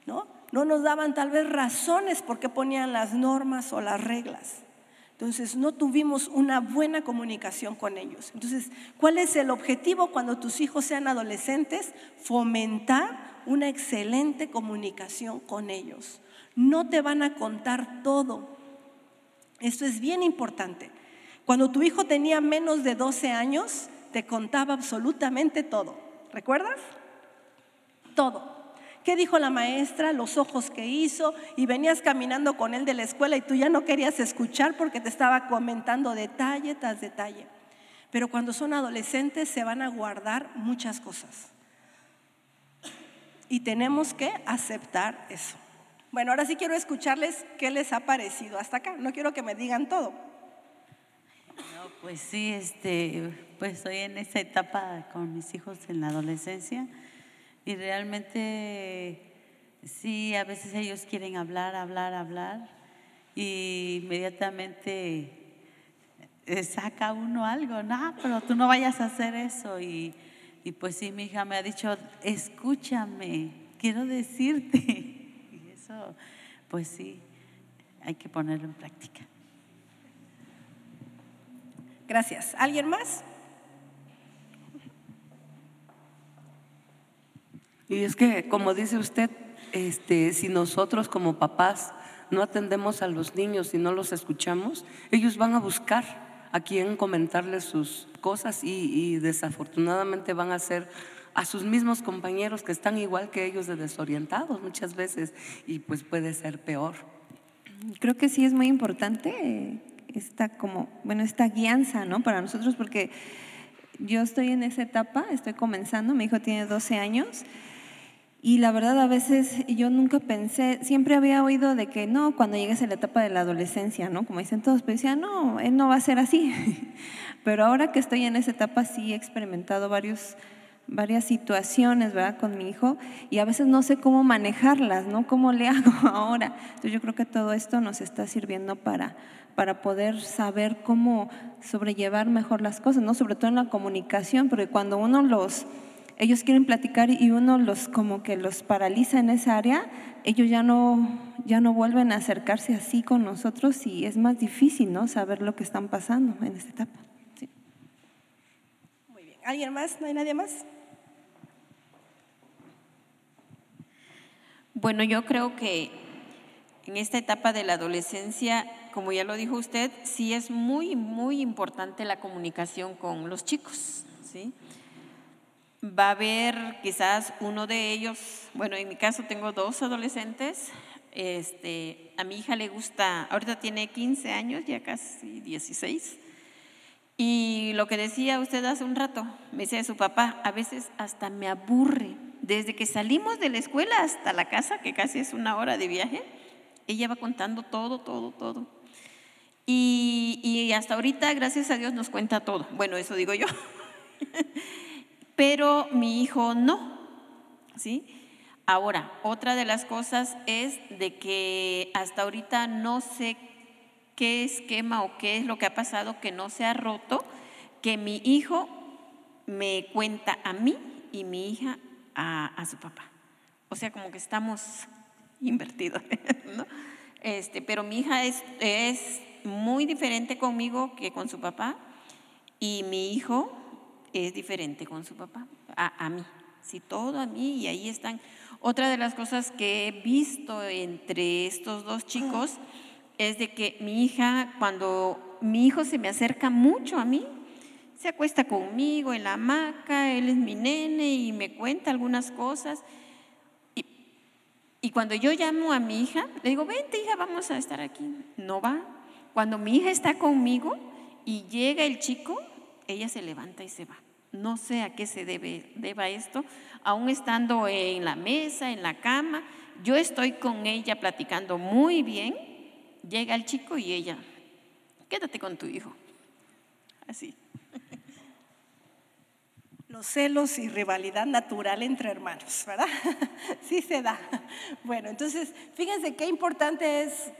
B: ¿No? No nos daban tal vez razones por qué ponían las normas o las reglas. Entonces, no tuvimos una buena comunicación con ellos. Entonces, ¿cuál es el objetivo cuando tus hijos sean adolescentes? Fomentar una excelente comunicación con ellos. No te van a contar todo. Esto es bien importante. Cuando tu hijo tenía menos de 12 años, te contaba absolutamente todo. ¿Recuerdas? Todo. ¿Qué dijo la maestra? Los ojos que hizo y venías caminando con él de la escuela y tú ya no querías escuchar porque te estaba comentando detalle tras detalle. Pero cuando son adolescentes se van a guardar muchas cosas. Y tenemos que aceptar eso. Bueno, ahora sí quiero escucharles qué les ha parecido hasta acá. No quiero que me digan todo.
A: No, pues sí, este, pues estoy en esa etapa con mis hijos en la adolescencia y realmente sí, a veces ellos quieren hablar, hablar, hablar y inmediatamente eh, saca uno algo, no, pero tú no vayas a hacer eso y, y pues sí, mi hija me ha dicho, escúchame, quiero decirte y eso, pues sí, hay que ponerlo en práctica.
B: Gracias. ¿Alguien más?
F: Y es que, como dice usted, este, si nosotros como papás no atendemos a los niños y no los escuchamos, ellos van a buscar a quien comentarles sus cosas y, y desafortunadamente van a ser a sus mismos compañeros que están igual que ellos de desorientados muchas veces y pues puede ser peor.
C: Creo que sí es muy importante esta como, bueno, esta guianza, ¿no? Para nosotros porque yo estoy en esa etapa, estoy comenzando, mi hijo tiene 12 años y la verdad a veces yo nunca pensé, siempre había oído de que no, cuando llegues a la etapa de la adolescencia, ¿no? Como dicen todos, pero decía, no, él no va a ser así. Pero ahora que estoy en esa etapa sí he experimentado varios, varias situaciones, ¿verdad? Con mi hijo y a veces no sé cómo manejarlas, ¿no? ¿Cómo le hago ahora? Entonces yo creo que todo esto nos está sirviendo para, para poder saber cómo sobrellevar mejor las cosas, ¿no? Sobre todo en la comunicación, porque cuando uno los ellos quieren platicar y uno los como que los paraliza en esa área, ellos ya no, ya no vuelven a acercarse así con nosotros y es más difícil ¿no? saber lo que están pasando en esta etapa. Sí.
B: Muy bien. ¿Alguien más? ¿No hay nadie más?
G: Bueno, yo creo que en esta etapa de la adolescencia, como ya lo dijo usted, sí es muy, muy importante la comunicación con los chicos, ¿sí? Va a haber quizás uno de ellos, bueno, en mi caso tengo dos adolescentes, este, a mi hija le gusta, ahorita tiene 15 años, ya casi 16, y lo que decía usted hace un rato, me decía su papá, a veces hasta me aburre, desde que salimos de la escuela hasta la casa, que casi es una hora de viaje, ella va contando todo, todo, todo. Y, y hasta ahorita, gracias a Dios, nos cuenta todo. Bueno, eso digo yo. Pero mi hijo no. ¿Sí? Ahora, otra de las cosas es de que hasta ahorita no sé qué esquema o qué es lo que ha pasado que no se ha roto, que mi hijo me cuenta a mí y mi hija a, su papá. O sea, como que estamos invertidos, ¿no? Este, pero mi hija es, es muy diferente conmigo que con su papá y mi hijo es diferente con su papá, a, a mí, sí, todo a mí y ahí están. Otra de las cosas que he visto entre estos dos chicos es de que mi hija, cuando mi hijo se me acerca mucho a mí, se acuesta conmigo en la hamaca, él es mi nene y me cuenta algunas cosas. Y, y cuando yo llamo a mi hija, le digo, vente hija, vamos a estar aquí. No va. Cuando mi hija está conmigo y llega el chico, ella se levanta y se va. No sé a qué se debe, deba esto, aún estando en la mesa, en la cama, yo estoy con ella platicando muy bien, llega el chico y ella, quédate con tu hijo. Así.
B: Los celos y rivalidad natural entre hermanos, ¿verdad? Sí se da. Bueno, entonces, fíjense qué importante es,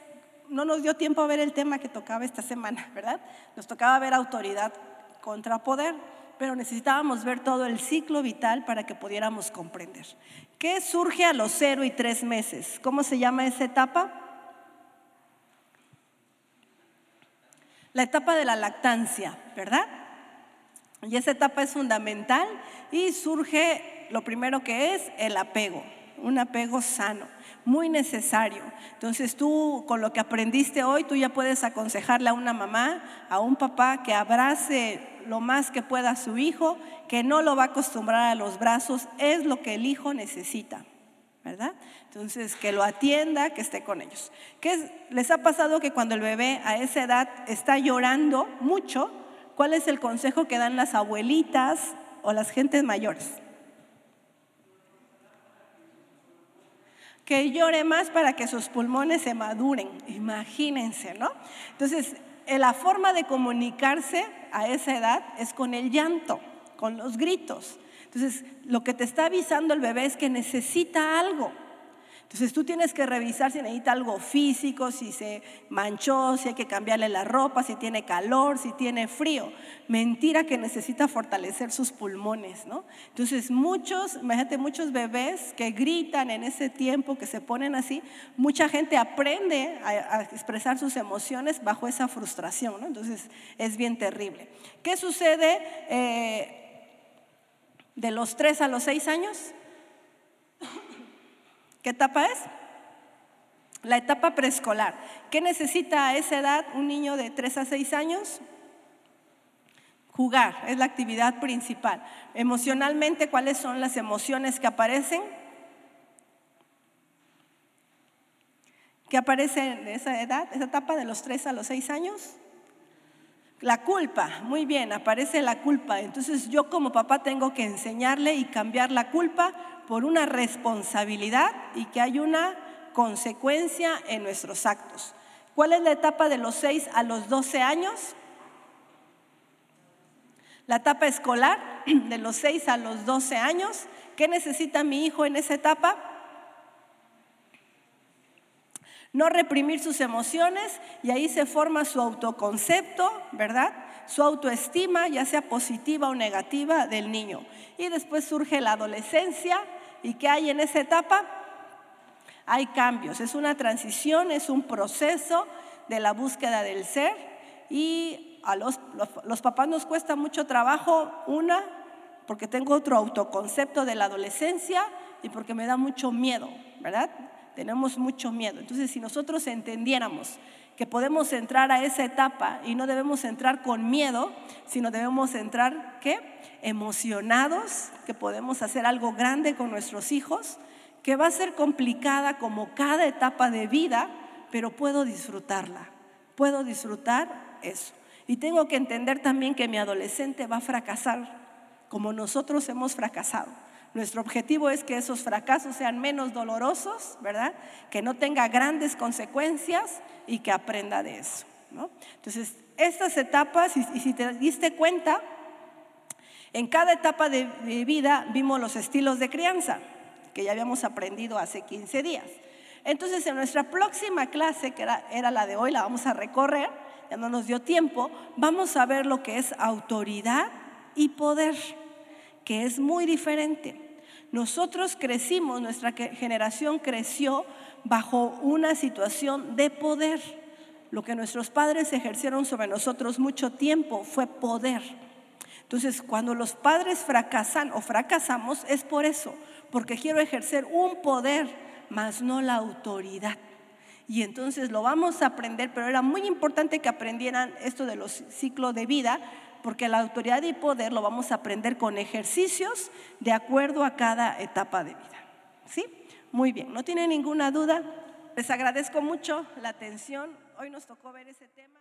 B: no nos dio tiempo a ver el tema que tocaba esta semana, ¿verdad? Nos tocaba ver autoridad contrapoder, pero necesitábamos ver todo el ciclo vital para que pudiéramos comprender. ¿Qué surge a los cero y tres meses? ¿Cómo se llama esa etapa? La etapa de la lactancia, ¿verdad? Y esa etapa es fundamental y surge lo primero que es el apego, un apego sano, muy necesario. Entonces tú con lo que aprendiste hoy, tú ya puedes aconsejarle a una mamá, a un papá que abrace lo más que pueda su hijo, que no lo va a acostumbrar a los brazos, es lo que el hijo necesita, ¿verdad? Entonces, que lo atienda, que esté con ellos. ¿Qué les ha pasado que cuando el bebé a esa edad está llorando mucho, cuál es el consejo que dan las abuelitas o las gentes mayores? Que llore más para que sus pulmones se maduren. Imagínense, ¿no? Entonces, la forma de comunicarse a esa edad es con el llanto, con los gritos. Entonces, lo que te está avisando el bebé es que necesita algo. Entonces tú tienes que revisar si necesita algo físico, si se manchó, si hay que cambiarle la ropa, si tiene calor, si tiene frío. Mentira que necesita fortalecer sus pulmones, ¿no? Entonces muchos, imagínate, muchos bebés que gritan en ese tiempo, que se ponen así, mucha gente aprende a, expresar sus emociones bajo esa frustración, ¿no? Entonces es bien terrible. ¿Qué sucede eh, de los 3 a los 6 años? ¿Qué etapa es? La etapa preescolar. ¿Qué necesita a esa edad un niño de 3 a 6 años? Jugar, es la actividad principal. Emocionalmente, ¿cuáles son las emociones que aparecen? ¿Qué aparecen en esa edad, esa etapa de los 3 a los 6 años? La culpa, muy bien, aparece la culpa. Entonces yo como papá tengo que enseñarle y cambiar la culpa por una responsabilidad y que hay una consecuencia en nuestros actos. ¿Cuál es la etapa de los 6 a los 12 años? La etapa escolar de los 6 a los 12 años. ¿Qué necesita mi hijo en esa etapa? No reprimir sus emociones y ahí se forma su autoconcepto, ¿verdad? Su autoestima, ya sea positiva o negativa, del niño. Y después surge la adolescencia, ¿Y qué hay en esa etapa? Hay cambios, es una transición, es un proceso de la búsqueda del ser y a los, los, papás nos cuesta mucho trabajo, una, porque tengo otro autoconcepto de la adolescencia y porque me da mucho miedo, ¿verdad? Tenemos mucho miedo. Entonces, si nosotros entendiéramos que podemos entrar a esa etapa y no debemos entrar con miedo, sino debemos entrar, ¿qué? emocionados que podemos hacer algo grande con nuestros hijos, que va a ser complicada como cada etapa de vida, pero puedo disfrutarla, puedo disfrutar eso. Y tengo que entender también que mi adolescente va a fracasar como nosotros hemos fracasado. Nuestro objetivo es que esos fracasos sean menos dolorosos, ¿verdad? Que no tenga grandes consecuencias y que aprenda de eso. Entonces, estas etapas, y si te diste cuenta, en cada etapa de, vida vimos los estilos de crianza, que ya habíamos aprendido hace 15 días. Entonces, en nuestra próxima clase, que era, era, la de hoy, la vamos a recorrer, ya no nos dio tiempo, vamos a ver lo que es autoridad y poder, que es muy diferente. Nosotros crecimos, nuestra generación creció bajo una situación de poder. Lo que nuestros padres ejercieron sobre nosotros mucho tiempo fue poder. Entonces, cuando los padres fracasan o fracasamos, es por eso, porque quiero ejercer un poder, más no la autoridad. Y entonces lo vamos a aprender, pero era muy importante que aprendieran esto de los ciclos de vida, porque la autoridad y poder lo vamos a aprender con ejercicios de acuerdo a cada etapa de vida. ¿Sí? Muy bien, no tiene ninguna duda. Les agradezco mucho la atención. Hoy nos tocó ver ese tema.